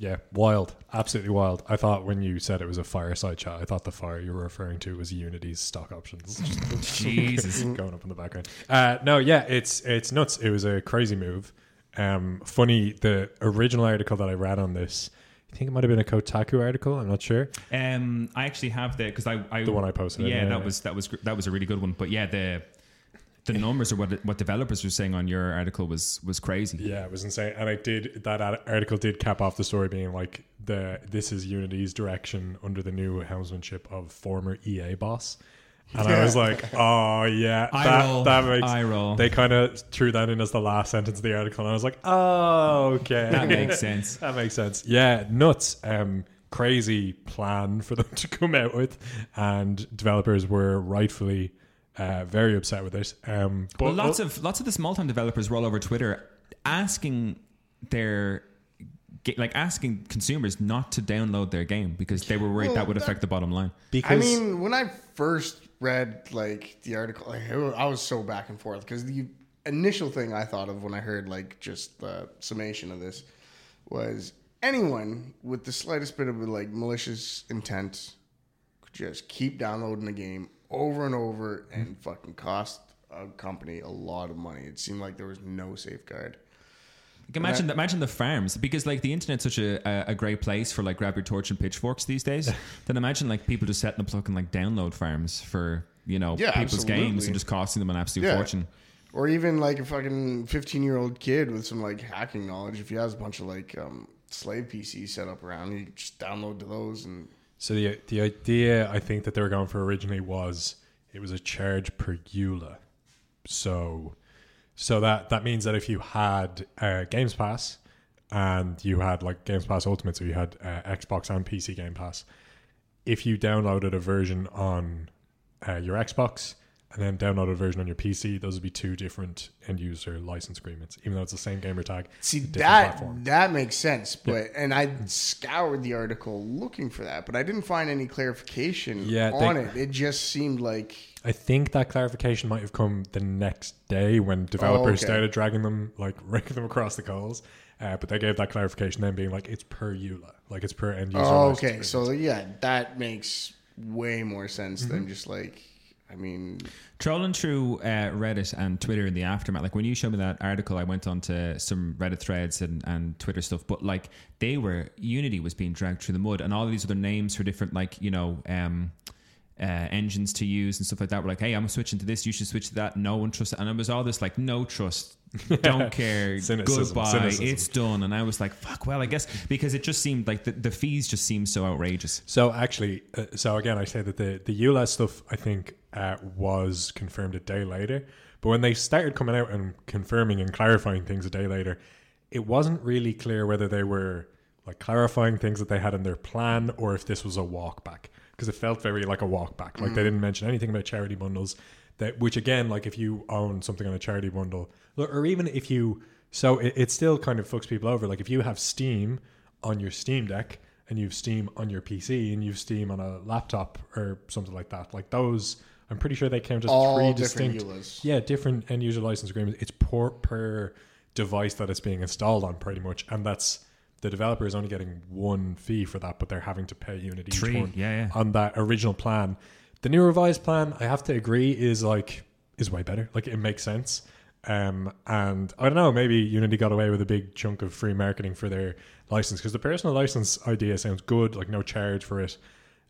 Yeah, wild, absolutely wild. I thought when you said it was a fireside chat, I thought the fire you were referring to was Unity's stock options. Jesus. going up in the background. Uh, no, yeah, it's it's nuts. It was a crazy move. Um, funny, the original article that I read on this, I think it might have been a Kotaku article. I'm not sure. Um, I actually have the because I, I The one I posted, Yeah, yeah, that was that was that was a really good one. But yeah, the the numbers or what what developers were saying on your article was was crazy. Yeah, it was insane. And I did that article did cap off the story being like the this is Unity's direction under the new helmsmanship of former EA boss. And I was like, oh yeah, Eye that, roll. that makes Eye roll. They kind of threw that in as the last sentence of the article, and I was like, oh okay, That makes sense. that makes sense. Yeah, nuts. Um, crazy plan for them to come out with, and developers were rightfully uh, very upset with it. Um, but Well, lots of lots of the small time developers roll over Twitter asking their like asking consumers not to download their game because they were worried Well, that would that- affect the bottom line. because I mean, when I first read like the article, like, it wa- I was so back and forth because the initial thing I thought of when I heard like just the summation of this was anyone with the slightest bit of like malicious intent could just keep downloading the game over and over and fucking cost a company a lot of money. It seemed like there was no safeguard. Like, imagine the, imagine the farms because like the internet's such a, a, a great place for like grab your torch and pitchforks these days. then imagine like people just setting up fucking like download farms for you know Yeah, people's absolutely. games and just costing them an absolute Yeah. fortune. Or even like a fucking fifteen year old kid with some like hacking knowledge. If he has a bunch of like um, slave PCs set up around, he just download to those and So the the idea I think that they were going for originally was it was a charge per EULA. So so that that means that if you had uh, Games Pass and you had like Games Pass Ultimate, so you had uh, Xbox and PC Game Pass, if you downloaded a version on uh, your Xbox and then download a version on your PC, those would be two different end user license agreements, even though it's the same gamer tag. See that platform. that makes sense, but and I scoured the article looking for that, but I didn't find any clarification Yeah, on they- it. It just seemed like I think that clarification might have come the next day when developers Oh, okay. started dragging them, like raking them across the coals. Uh, but they gave that clarification then being like it's per EULA, like it's per end user. oh, okay, so yeah, that makes way more sense Mm-hmm. than just like I mean, Trolling through uh, Reddit and Twitter in the aftermath, like when you showed me that article, I went on to some Reddit threads and, and Twitter stuff, but like they were, Unity was being dragged through the mud and all these other names for different, like, you know, um, uh, engines to use and stuff like that were like, hey, I'm switching to this, you should switch to that. No one trusts. And it was all this like, no trust, don't care, Cynicism, goodbye, cynicism. it's done. And I was like, fuck, well, I guess because it just seemed like the, the fees just seemed so outrageous. So actually, uh, so again, I say that the the EULA stuff I think uh, was confirmed a day later, but when they started coming out and confirming and clarifying things a day later, it wasn't really clear whether they were like clarifying things that they had in their plan or if this was a walk back because it felt very like a walk back. Like they didn't mention anything about charity bundles. That which again, like if you own something on a charity bundle, or or even if you, so it, it still kind of fucks people over. Like if you have Steam on your Steam Deck and you've Steam on your PC and you've Steam on a laptop or something like that, like those. I'm pretty sure they count as All three distinct. EULAs. Yeah, different end user license agreements. It's per per device that it's being installed on, pretty much, and that's the developer is only getting one fee for that, but they're having to pay Unity each one yeah, yeah. on that original plan. The new revised plan, I have to agree, is like is way better. Like it makes sense. Um, and I don't know, maybe Unity got away with a big chunk of free marketing for their license because the personal license idea sounds good, like no charge for it.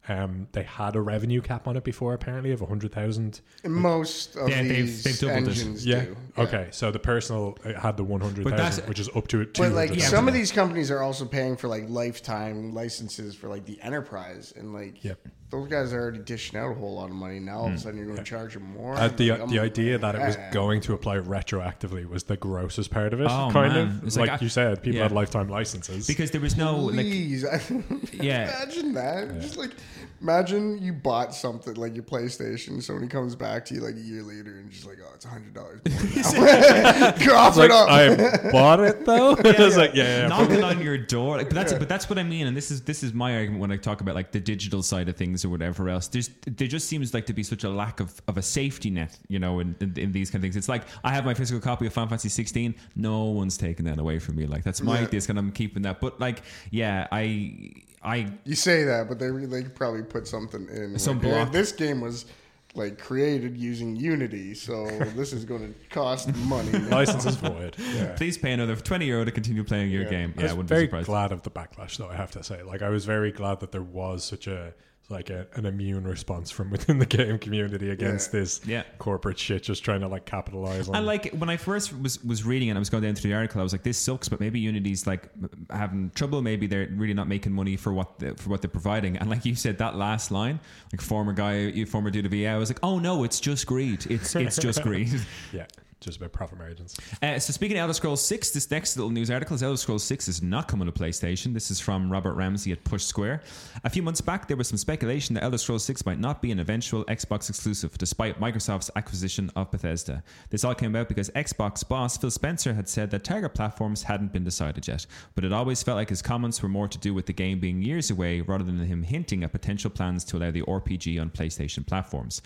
Um, they had a revenue cap on it before, apparently, of a hundred thousand. Most of Yeah, they've- these they've doubled it. engines Yeah. do. Okay. So the personal uh, had the one hundred But thousand, that's- which is up to it. But like some of these companies are also paying for like lifetime licenses for like the enterprise, and like Yep. Those guys are already dishing out a whole lot of money. Now all of a sudden you're going to charge them more. Uh, the Like, I'm the idea that it was yeah. going to apply retroactively was the grossest part of it. Oh, kind man. of It's like, like I- you said, people yeah. had lifetime licenses. because there was no like Please, Yeah. Imagine that. Just like imagine you bought something like your PlayStation. Sony comes back to you like a year later and just like, oh, it's a hundred dollars. Cough like it up. I bought it though. I was like, yeah, yeah, yeah. knocking on your door. Like, but that's but that's what I mean, and this is this is my argument when I talk about like the digital side of things or whatever else. There's there just seems like to be such a lack of, of a safety net, you know, in, in, in these kind of things. It's like I have my physical copy of Final Fantasy 16. No one's taking that away from me. Like that's my Yeah. disc, and I'm keeping that. But like, yeah, I I You say that, but they really probably put something in. Some like, block. This game was like created using Unity, so this is going to cost money. license is void. Yeah. please pay another 20 euro to continue playing your Yeah. game. I Yeah, I was wouldn't very be surprised. glad of the backlash, though. I have to say, like, I was very glad that there was such a like a, an immune response from within the game community against Yeah. this Yeah. corporate shit, just trying to like capitalize on. And like when I first was was reading it, I was going down through the article. I was like, "This sucks," but maybe Unity's like having trouble. Maybe they're really not making money for what the, for what they're providing. And like you said, that last line, like former guy, you former dude of EA, I was like, "Oh no, it's just greed. It's it's just greed." yeah, just about profit margins. Uh, so speaking of Elder Scrolls 6, this next little news article is Elder Scrolls 6 is not coming to PlayStation. This is from Robert Ramsey at Push Square. A few months back, there was some speculation that Elder Scrolls 6 might not be an eventual Xbox exclusive, despite Microsoft's acquisition of Bethesda. This all came about because Xbox boss Phil Spencer had said that target platforms hadn't been decided yet, but it always felt like his comments were more to do with the game being years away rather than him hinting at potential plans to allow the RPG on PlayStation platforms.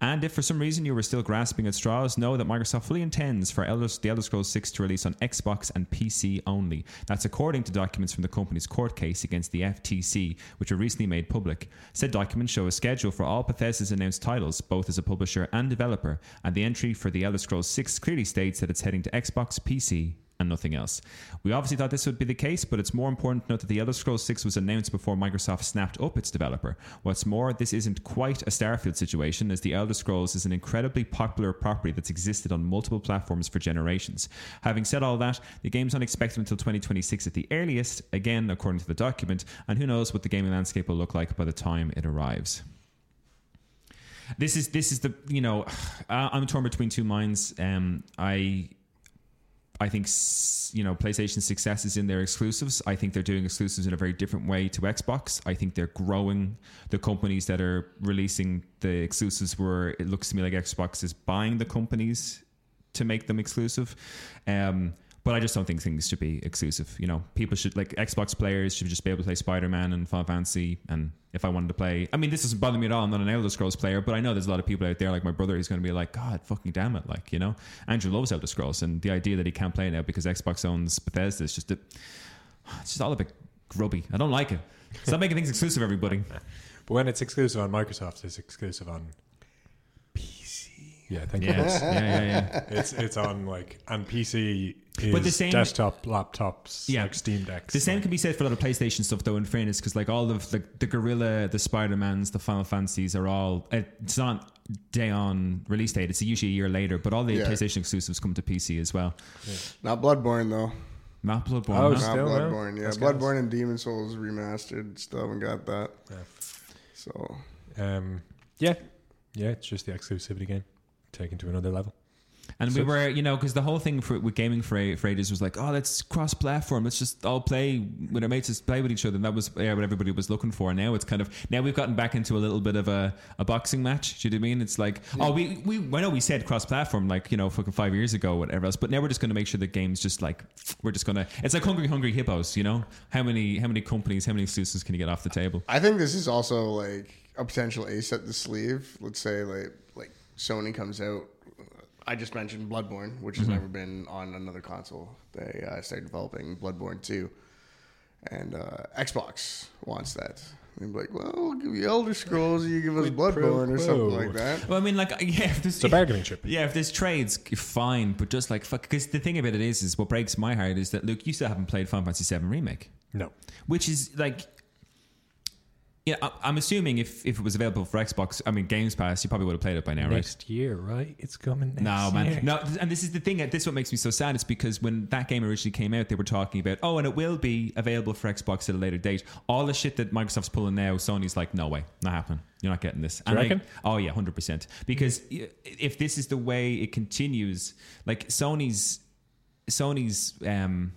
And if for some reason you were still grasping at straws, know that Microsoft intends for Elder, the Elder Scrolls 6 to release on Xbox and PC only. That's according to documents from the company's court case against the FTC, which were recently made public. Said documents show a schedule for all Bethesda's announced titles, both as a publisher and developer, and the entry for the Elder Scrolls 6 clearly states that it's heading to Xbox, PC, and nothing else. We obviously thought this would be the case, but it's more important to note that the Elder Scrolls 6 was announced before Microsoft snapped up its developer. What's more, this isn't quite a Starfield situation, as the Elder Scrolls is an incredibly popular property that's existed on multiple platforms for generations. Having said all that, the game's unexpected until 2026 at the earliest, again, according to the document, and who knows what the gaming landscape will look like by the time it arrives. This is this is the you know I- I'm torn between two minds. Um, I I think you know PlayStation's success is in their exclusives. I think they're doing exclusives in a very different way to Xbox. I think they're growing the companies that are releasing the exclusives. Where it looks to me like Xbox is buying the companies to make them exclusive. Um, but I just don't think things should be exclusive. You know, people should like Xbox players should just be able to play Spider Man and Final Fantasy. And if I wanted to play, I mean, this doesn't bother me at all. I'm not an Elder Scrolls player, but I know there's a lot of people out there, like my brother, who's going to be like, God, fucking damn it, like you know, Andrew loves Elder Scrolls, and the idea that he can't play now because Xbox owns Bethesda is just a, it's just all a bit grubby. I don't like it. Stop making things exclusive, everybody. But when it's exclusive on Microsoft, it's exclusive on PC. Yeah, thank you. Yes, yeah, yeah, yeah. It's it's on like and PC is But the same- desktop laptops, Yeah. like Steam Decks. The same like- can be said for a lot of PlayStation stuff, though. In fairness, because like all of the the Guerrilla, the Spider Mans, the Final Fantasies are all it's not day on release date. It's usually a year later, but all the Yeah. PlayStation exclusives come to PC as well. Not Bloodborne though. Not Bloodborne. Oh, huh? Not Still no? Bloodborne. Yeah, That's Bloodborne and Demon Souls remastered. Still haven't got that. Yeah. So Um, yeah, yeah, it's just the exclusivity game taken to another level. And we were, you know, because the whole thing for, with gaming for, for ages was like, oh, let's cross platform. Let's just all play with our mates, just play with each other. And that was yeah, what everybody was looking for. Now it's kind of, now we've gotten back into a little bit of a, a boxing match. Do you know what I mean? It's like, oh, we, we, I know we said cross platform like, you know, fucking five years ago, whatever else. But now we're just going to make sure the game's just like, we're just going to, it's like Hungry Hungry Hippos, you know? How many, how many companies, how many exclusives can you get off the table? I think this is also like a potential ace at the sleeve. Let's say like like Sony comes out. I just mentioned Bloodborne, which has never been on another console. They uh, started developing Bloodborne 2, and uh, Xbox wants that. They'd be like, "Well, we'll give you Elder Scrolls, you give us Quid pro Bloodborne or something like that." Well, I mean, like, yeah, if there's, It's a bargaining chip. Yeah, if there's trades, fine. But just like fuck, because the thing about it is, is what breaks my heart is that look, you still haven't played Final Fantasy VII remake, No. which is like. Yeah, I- I'm assuming if, if it was available for Xbox, I mean Games Pass, you probably would have played it by now, right? Next year, right? It's coming next No, man. year. No, and this is the thing. This is what makes me so sad. Is because when that game originally came out, they were talking about, oh, and it will be available for Xbox at a later date. All the shit that Microsoft's pulling now, Sony's like, no way, not happening. You're not getting this. Do you And I- reckon? oh yeah, hundred percent. Because i- if this is the way it continues, like Sony's, Sony's. um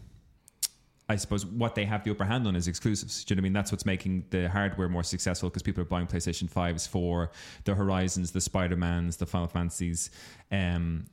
I suppose what they have the upper hand on is exclusives. Do you know what I mean? That's what's making the hardware more successful because people are buying PlayStation 5s for the Horizons, the Spider Mans, the Final Fantasies. Um,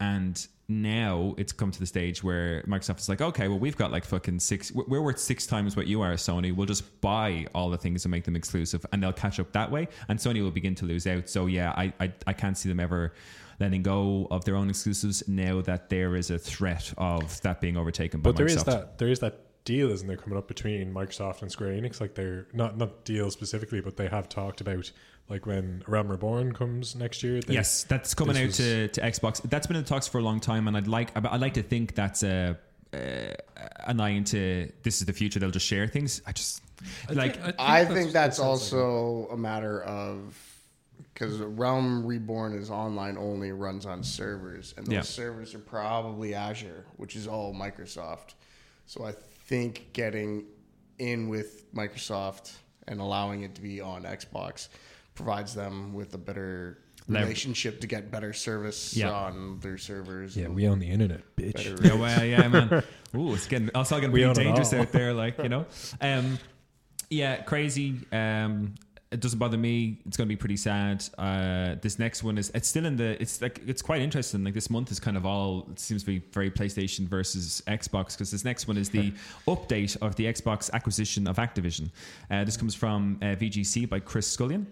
and now it's come to the stage where Microsoft is like, okay, well, we've got like fucking six, we're worth six times what you are, Sony. We'll just buy all the things and make them exclusive and they'll catch up that way. And Sony will begin to lose out. So, yeah, I, I, I can't see them ever letting go of their own exclusives now that there is a threat of that being overtaken by But there Microsoft. is that there is that deal, isn't there, coming up between Microsoft and Square Enix? Like they're not not deal specifically, but they have talked about like when Realm Reborn comes next year. They, yes, that's coming out was- to, to Xbox. That's been in the talks for a long time, and I'd like I'd like to think that's a, a an eye into this is the future. They'll just share things. I just like I think that's also a matter of because Realm Reborn is online only, runs on servers, and those Yeah. servers are probably Azure, which is all Microsoft. So I think getting in with Microsoft and allowing it to be on Xbox provides them with a better relationship to get better service Yeah. on their servers. Yeah, we own the internet, bitch. yeah, well, yeah, man. Ooh, it's getting also getting We pretty own it dangerous all. out there, like you know. Um, yeah, crazy. Um, it doesn't bother me. It's going to be pretty sad. Uh, this next one is it's still in the. It's like it's quite interesting. Like this month is kind of all. It seems to be very PlayStation versus Xbox because this next one is the update of the Xbox acquisition of Activision. Uh, this comes from uh, VGC by Chris Scullion.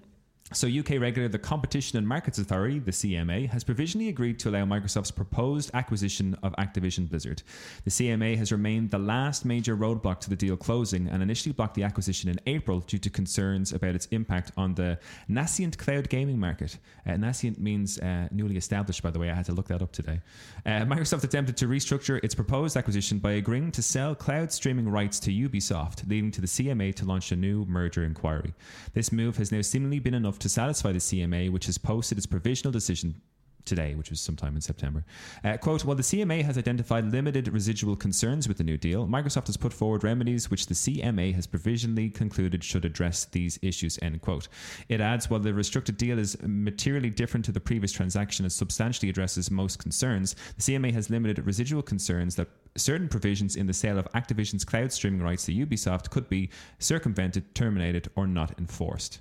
So, UK regulator, the Competition and Markets Authority, the CMA, has provisionally agreed to allow Microsoft's proposed acquisition of Activision Blizzard. The CMA has remained the last major roadblock to the deal closing and initially blocked the acquisition in April due to concerns about its impact on the nascent cloud gaming market. Uh, nascent means uh, newly established, by the way. I had to look that up today. Uh, Microsoft attempted to restructure its proposed acquisition by agreeing to sell cloud streaming rights to Ubisoft, leading to the CMA to launch a new merger inquiry. This move has now seemingly been enough to satisfy the CMA, which has posted its provisional decision today, which was sometime in September. Uh, quote, while the CMA has identified limited residual concerns with the new deal, Microsoft has put forward remedies which the CMA has provisionally concluded should address these issues, end quote. It adds, while the restricted deal is materially different to the previous transaction and substantially addresses most concerns, the CMA has limited residual concerns that certain provisions in the sale of Activision's cloud streaming rights to Ubisoft could be circumvented, terminated, or not enforced.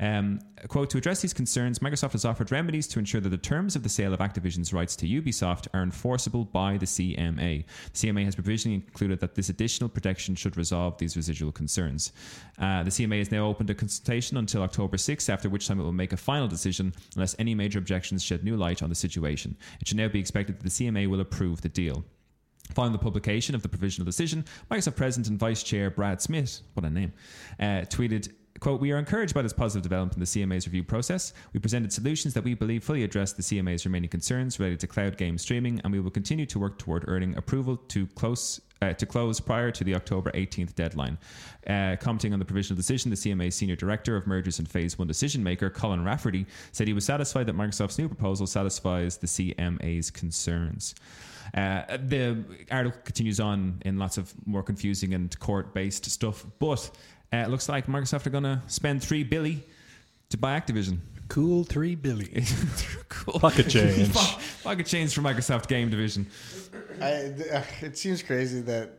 Um, quote, to address these concerns, Microsoft has offered remedies to ensure that the terms of the sale of Activision's rights to Ubisoft are enforceable by the CMA. The CMA has provisionally concluded that this additional protection should resolve these residual concerns. Uh, the CMA has now opened a consultation until October 6th, after which time it will make a final decision unless any major objections shed new light on the situation. It should now be expected that the CMA will approve the deal. Following the publication of the provisional decision, Microsoft President and Vice Chair Brad Smith, what a name, uh, tweeted, quote, We are encouraged by this positive development in the CMA's review process. We presented solutions that we believe fully address the CMA's remaining concerns related to cloud game streaming, and we will continue to work toward earning approval to close uh, to close prior to the October 18th deadline. Uh, commenting on the provisional decision, the CMA's senior director of mergers and phase one decision maker, Colin Rafferty, said he was satisfied that Microsoft's new proposal satisfies the CMA's concerns. Uh, the article continues on in lots of more confusing and court based stuff, but uh, it looks like Microsoft are going to spend three billion to buy Activision. Cool three billion. cool. Pocket change. Po- Pocket change for Microsoft Game Division. I, uh, it seems crazy that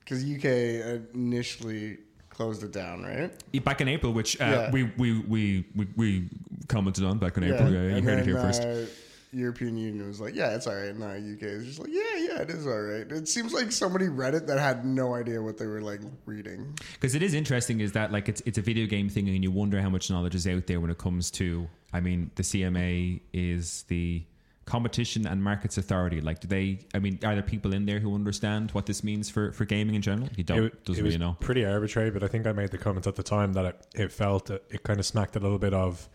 because UK initially closed it down, right? Back in April, which uh, Yeah. we, we, we, we, we commented on back in April. Yeah, you and heard it here first. Uh, European Union was like, yeah, it's all right. No, UK is just like, yeah, yeah, it is all right. It seems like somebody read it that had no idea what they were like reading. Because it is interesting, is that like it's it's a video game thing, and you wonder how much knowledge is out there when it comes to. I mean, the CMA is the competition and markets authority. Like, do they? I mean, are there people in there who understand what this means for for gaming in general? You don't. it, doesn't it was really know. pretty arbitrary, but I think I made the comment at the time that it, it felt that it kind of smacked a little bit of.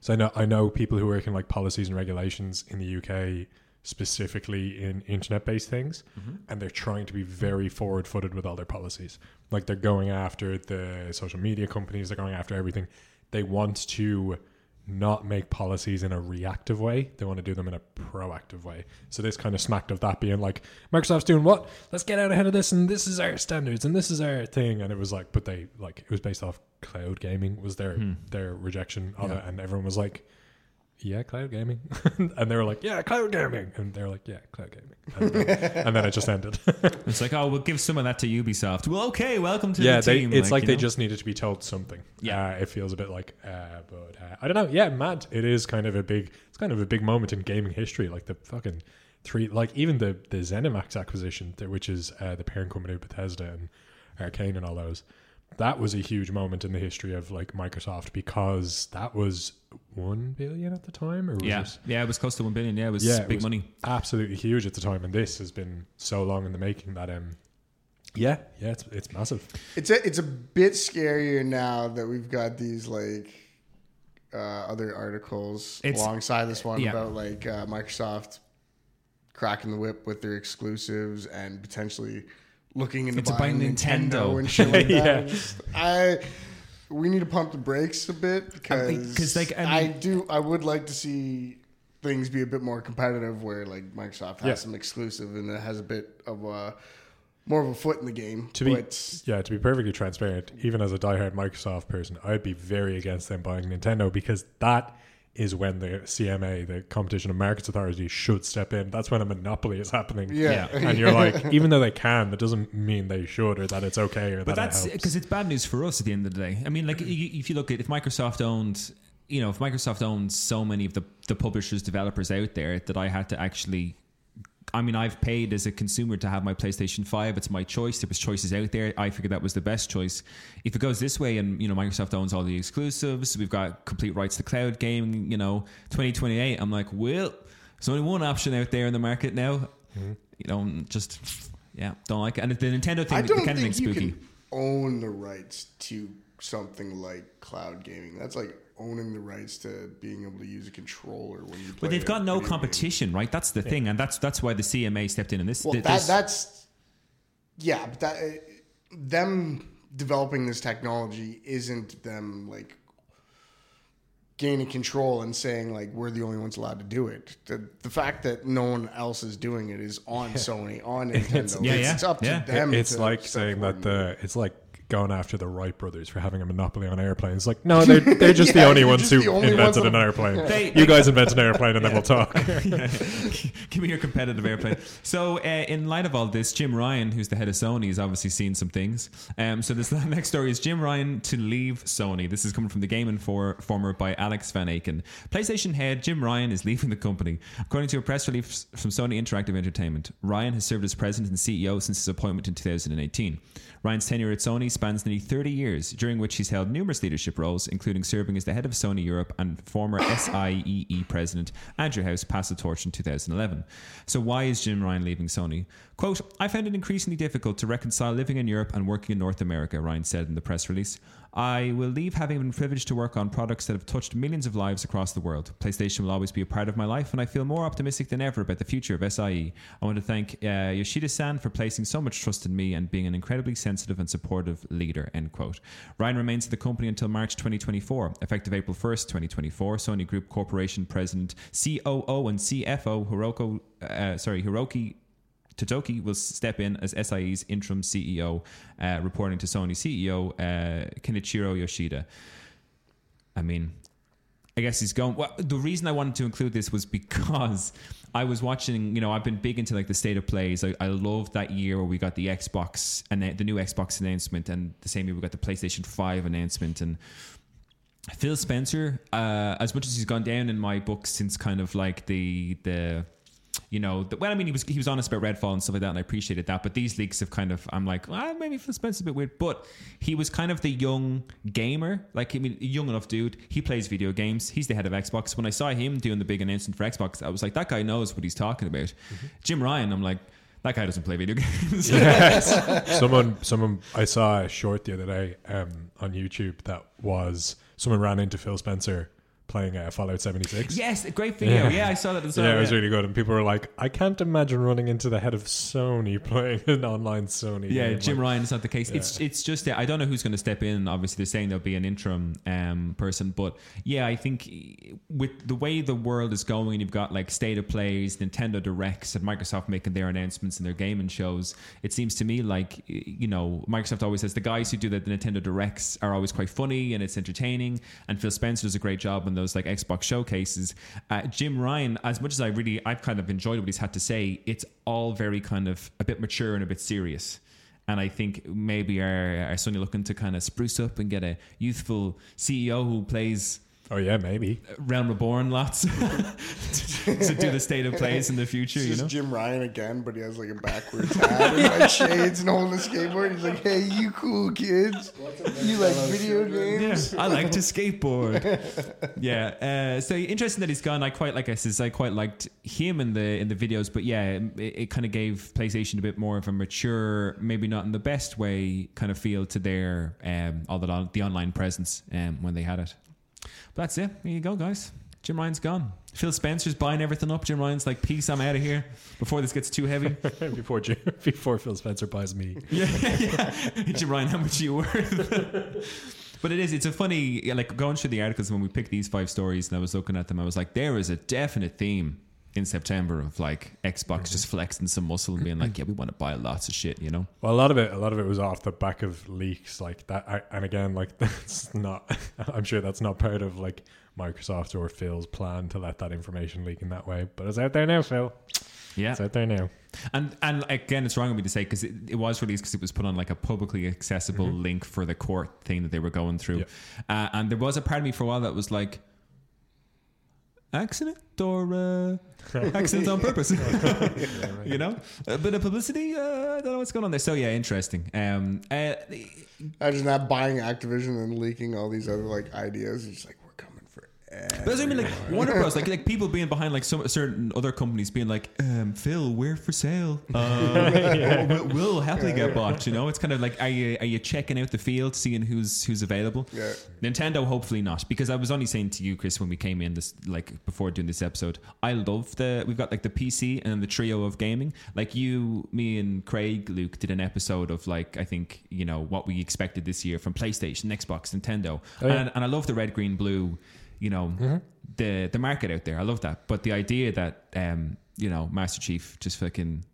So I know I know people who work in like policies and regulations in the UK, specifically in internet-based things, Mm-hmm. and they're trying to be very forward-footed with all their policies. Like they're going after the social media companies, they're going after everything. They want to not make policies in a reactive way. They want to do them in a proactive way. So this kind of smacked of that being like Microsoft's doing what? Let's get out ahead of this and this is our standards and this is our thing. And it was like, but they like it was based off cloud gaming was their their rejection of Yeah. it, and everyone was like, yeah, cloud gaming, and they were like, yeah, cloud gaming, and they were like, yeah, cloud gaming, and then, and then it just ended. It's like, oh, we'll give some of that to Ubisoft. Well, okay, welcome to yeah, the they, team. it's like, you they know? just needed to be told something. Yeah. uh, it feels a bit like, uh, but uh, I don't know. Yeah, mad. It is kind of a big. It's kind of a big moment in gaming history. Like the fucking three, like even the the ZeniMax acquisition, which is uh, the parent company of Bethesda and Arcane and all those. That was a huge moment in the history of like Microsoft because that was one billion at the time, or was Yeah, it? yeah, it was close to one billion. Yeah, it was Yeah, it big was money. absolutely huge at the time, and this has been so long in the making that um, yeah, yeah, it's it's massive. It's a it's a bit scarier now that we've got these like uh, other articles It's- alongside this one yeah. about like uh, Microsoft cracking the whip with their exclusives and potentially looking into Into buying, buying Nintendo. Nintendo. and shit like. Yeah. And just- I we need to pump the brakes a bit because like, I I, do I would like to see things be a bit more competitive where like Microsoft has Yeah. some exclusive and it has a bit of a more of a foot in the game. To be but yeah, to be perfectly transparent, even as a diehard Microsoft person, I'd be very against them buying Nintendo because that is when the CMA, the Competition and Markets Authority, should step in. That's when a monopoly is happening. yeah. And you're like, even though they can, that doesn't mean they should or that it's okay or But that that's it helps. because it's bad news for us at the end of the day. I mean, like y- y- if you look at if Microsoft owned, you know, if Microsoft owns so many of the the publishers, developers out there that I had to actually. I mean, I've paid as a consumer to have my PlayStation Five. It's my choice. There was choices out there. I figured that was the best choice. If it goes this way, and you know, Microsoft owns all the exclusives, we've got complete rights to cloud gaming. You know, twenty twenty eight. I'm like, well, there's only one option out there in the market now. Mm-hmm. You know, just yeah, don't like it. And the Nintendo thing, I the don't kind of thing think you spooky. can own the rights to something like cloud gaming. That's like owning the rights to being able to use a controller when you play. But they've got no video game. competition, right? That's the thing, and that's that's why the CMA stepped in. And this, Well, th- that that's yeah, but that uh, them developing this technology isn't them like gaining control and saying like we're the only ones allowed to do it. The, the fact that no one else is doing it is on Sony, on Nintendo. Yeah, it's, yeah, it's up to yeah. them. it's to like saying that the it's like going after the Wright brothers for having a monopoly on airplanes. Like, no, they're they're just the only ones who only invented that- an airplane. They- you guys invent an airplane and then we'll talk. Give me your competitive airplane. So, uh, in light of all this, Jim Ryan, who's the head of Sony, has obviously seen some things. Um, so, this next story is Jim Ryan to leave Sony. This is coming from the Game Informer by Alex Van Aken. PlayStation head Jim Ryan is leaving the company. According to a press release from Sony Interactive Entertainment, Ryan has served as president and CEO since his appointment in 2018. Ryan's tenure at Sony spans nearly 30 years, during which he's held numerous leadership roles, including serving as the head of Sony Europe and former SIEE president Andrew House passed the torch in 2011. So, why is Jim Ryan leaving Sony? Quote, I found it increasingly difficult to reconcile living in Europe and working in North America, Ryan said in the press release. I will leave having been privileged to work on products that have touched millions of lives across the world. PlayStation will always be a part of my life, and I feel more optimistic than ever about the future of SIE. I want to thank uh, Yoshida san for placing so much trust in me and being an incredibly sensitive and supportive leader. End quote. Ryan remains at the company until March 2024. Effective April 1st, 2024, Sony Group Corporation President, COO, and CFO Hiroko, uh, sorry, Hiroki Totoki will step in as SIE's interim CEO, uh, reporting to Sony CEO uh, Kenichiro Yoshida. I mean, I guess he's going. Well, the reason I wanted to include this was because I was watching. You know, I've been big into like the state of plays. I, I love that year where we got the Xbox and the new Xbox announcement, and the same year we got the PlayStation Five announcement, and Phil Spencer, uh, as much as he's gone down in my book since kind of like the the you know, the, well, I mean, he was he was honest about Redfall and stuff like that, and I appreciated that. But these leaks have kind of, I'm like, ah, maybe Phil Spencer's a bit weird, but he was kind of the young gamer, like I mean, young enough dude. He plays video games. He's the head of Xbox. When I saw him doing the big announcement for Xbox, I was like, that guy knows what he's talking about. Mm-hmm. Jim Ryan, I'm like. That guy doesn't play video games. Yes. someone, someone, I saw a short the other day um, on YouTube that was someone ran into Phil Spencer playing uh, Fallout 76. yes, a great video. Yeah, Yeah. I saw that as well. Yeah, it was yeah. really good. And people were like, I can't imagine running into the head of Sony playing an online Sony. Yeah, game. Jim Like, Ryan is not the case. It's it's just that I don't know who's going to step in. Obviously, they're saying there'll be an interim um, person, but yeah, I think with the way the world is going, you've got like state of plays, Nintendo directs, and Microsoft making their announcements and their gaming shows. It seems to me like you know Microsoft always says the guys who do the, the Nintendo directs are always quite funny and it's entertaining, and Phil Spencer does a great job on those like Xbox showcases. Uh, Jim Ryan, as much as I really I've kind of enjoyed what he's had to say, it's all very kind of a bit mature and a bit serious. And I think maybe are, are Sony looking to kind of spruce up and get a youthful CEO who plays Oh, yeah, maybe. Realm Reborn lots to, to do the state of plays in the future, It's you just know? Jim Ryan again, but he has like a backwards hat and like shades and holding a skateboard. He's like, "Hey, you cool kids? You like video games?" I like to skateboard. yeah. Uh, so interesting that he's gone. I quite like I says I quite liked him in the in the videos, but yeah, it, it kind of gave PlayStation a bit more of a mature, maybe not in the best way, kind of feel to their um all the the online presence um when they had it. That's it. There you go, guys. Jim Ryan's gone. Phil Spencer's buying everything up. Jim Ryan's like, peace, I'm out of here before this gets too heavy. before Jim, before Phil Spencer buys me. yeah, yeah. Jim Ryan, how much are you worth? but it is, it's a funny, like going through the articles when we picked these five stories and I was looking at them, I was like, there is a definite theme in September of like Xbox just flexing some muscle and being like, yeah, we want to buy lots of shit, you know? Well, a lot of it, a lot of it was off the back of leaks like that. I, and again, like that's not. I'm sure that's not part of like Microsoft or Phil's plan to let that information leak in that way. But it's out there now, Phil. Yeah. It's out there now. And and again, it's wrong of me to say because it, it was released because it was put on like a publicly accessible link for the court thing that they were going through. Uh, and there was a part of me for a while that was like, accident or uh, accident on purpose, you know, a bit of publicity. Uh, I don't know what's going on there. So yeah, interesting. Um, uh, Imagine not buying Activision and leaking all these other like ideas. He's like, "We're coming for." But that's what I mean, like Warner Bros, like like people being behind like some certain other companies being like, um, Phil, we're for sale. Uh, we'll, we'll happily get bought. You know, it's kind of like, are you are you checking out the field, seeing who's who's available? Yeah. Nintendo, hopefully not, because I was only saying to you, Chris, when we came in this like before doing this episode, I love the we've got like the PC and the trio of gaming. Like you, me, and Craig, Luke did an episode of like I think you know what we expected this year from PlayStation, Xbox, Nintendo, Oh, yeah. and, and I love the red, green, blue. You know the the market out there. I love that, but the idea that um you know Master Chief just fucking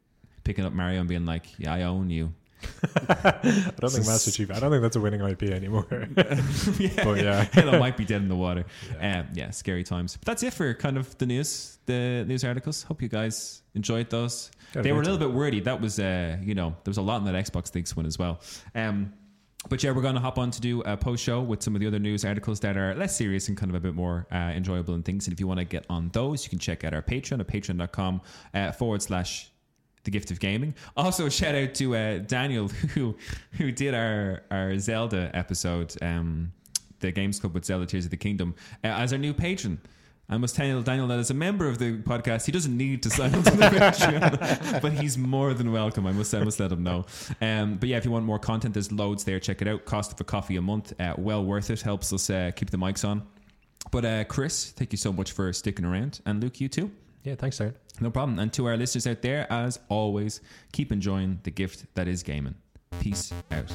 picking up Mario and being like, yeah, I own you. I don't think Master Chief. I don't think that's a winning IP anymore. yeah, But yeah. Halo might be dead in the water. Yeah. Um, yeah, scary times. But that's it for kind of the news, the news articles. Hope you guys enjoyed those. Got they were a little bit wordy. That was, uh, you know, there was a lot in that Xbox Leaks one as well. Um, but yeah, we're going to hop on to do a post show with some of the other news articles that are less serious and kind of a bit more uh, enjoyable and things. And if you want to get on those, you can check out our Patreon at patreon.com uh, forward slash the gift of gaming. Also, shout out to uh, Daniel who who did our our Zelda episode, um, the Games Club with Zelda Tears of the Kingdom, uh, as our new patron. I must tell Daniel that as a member of the podcast, he doesn't need to sign up to the Patreon, but he's more than welcome. I must, I must let him know. Um, but yeah, if you want more content, there's loads there. Check it out. Cost of a coffee a month, uh, well worth it. Helps us uh, keep the mics on. But uh, Chris, thank you so much for sticking around, and Luke, you too. yeah, thanks, Darren. No problem. And to our listeners out there, as always, keep enjoying the gift that is gaming. Peace out.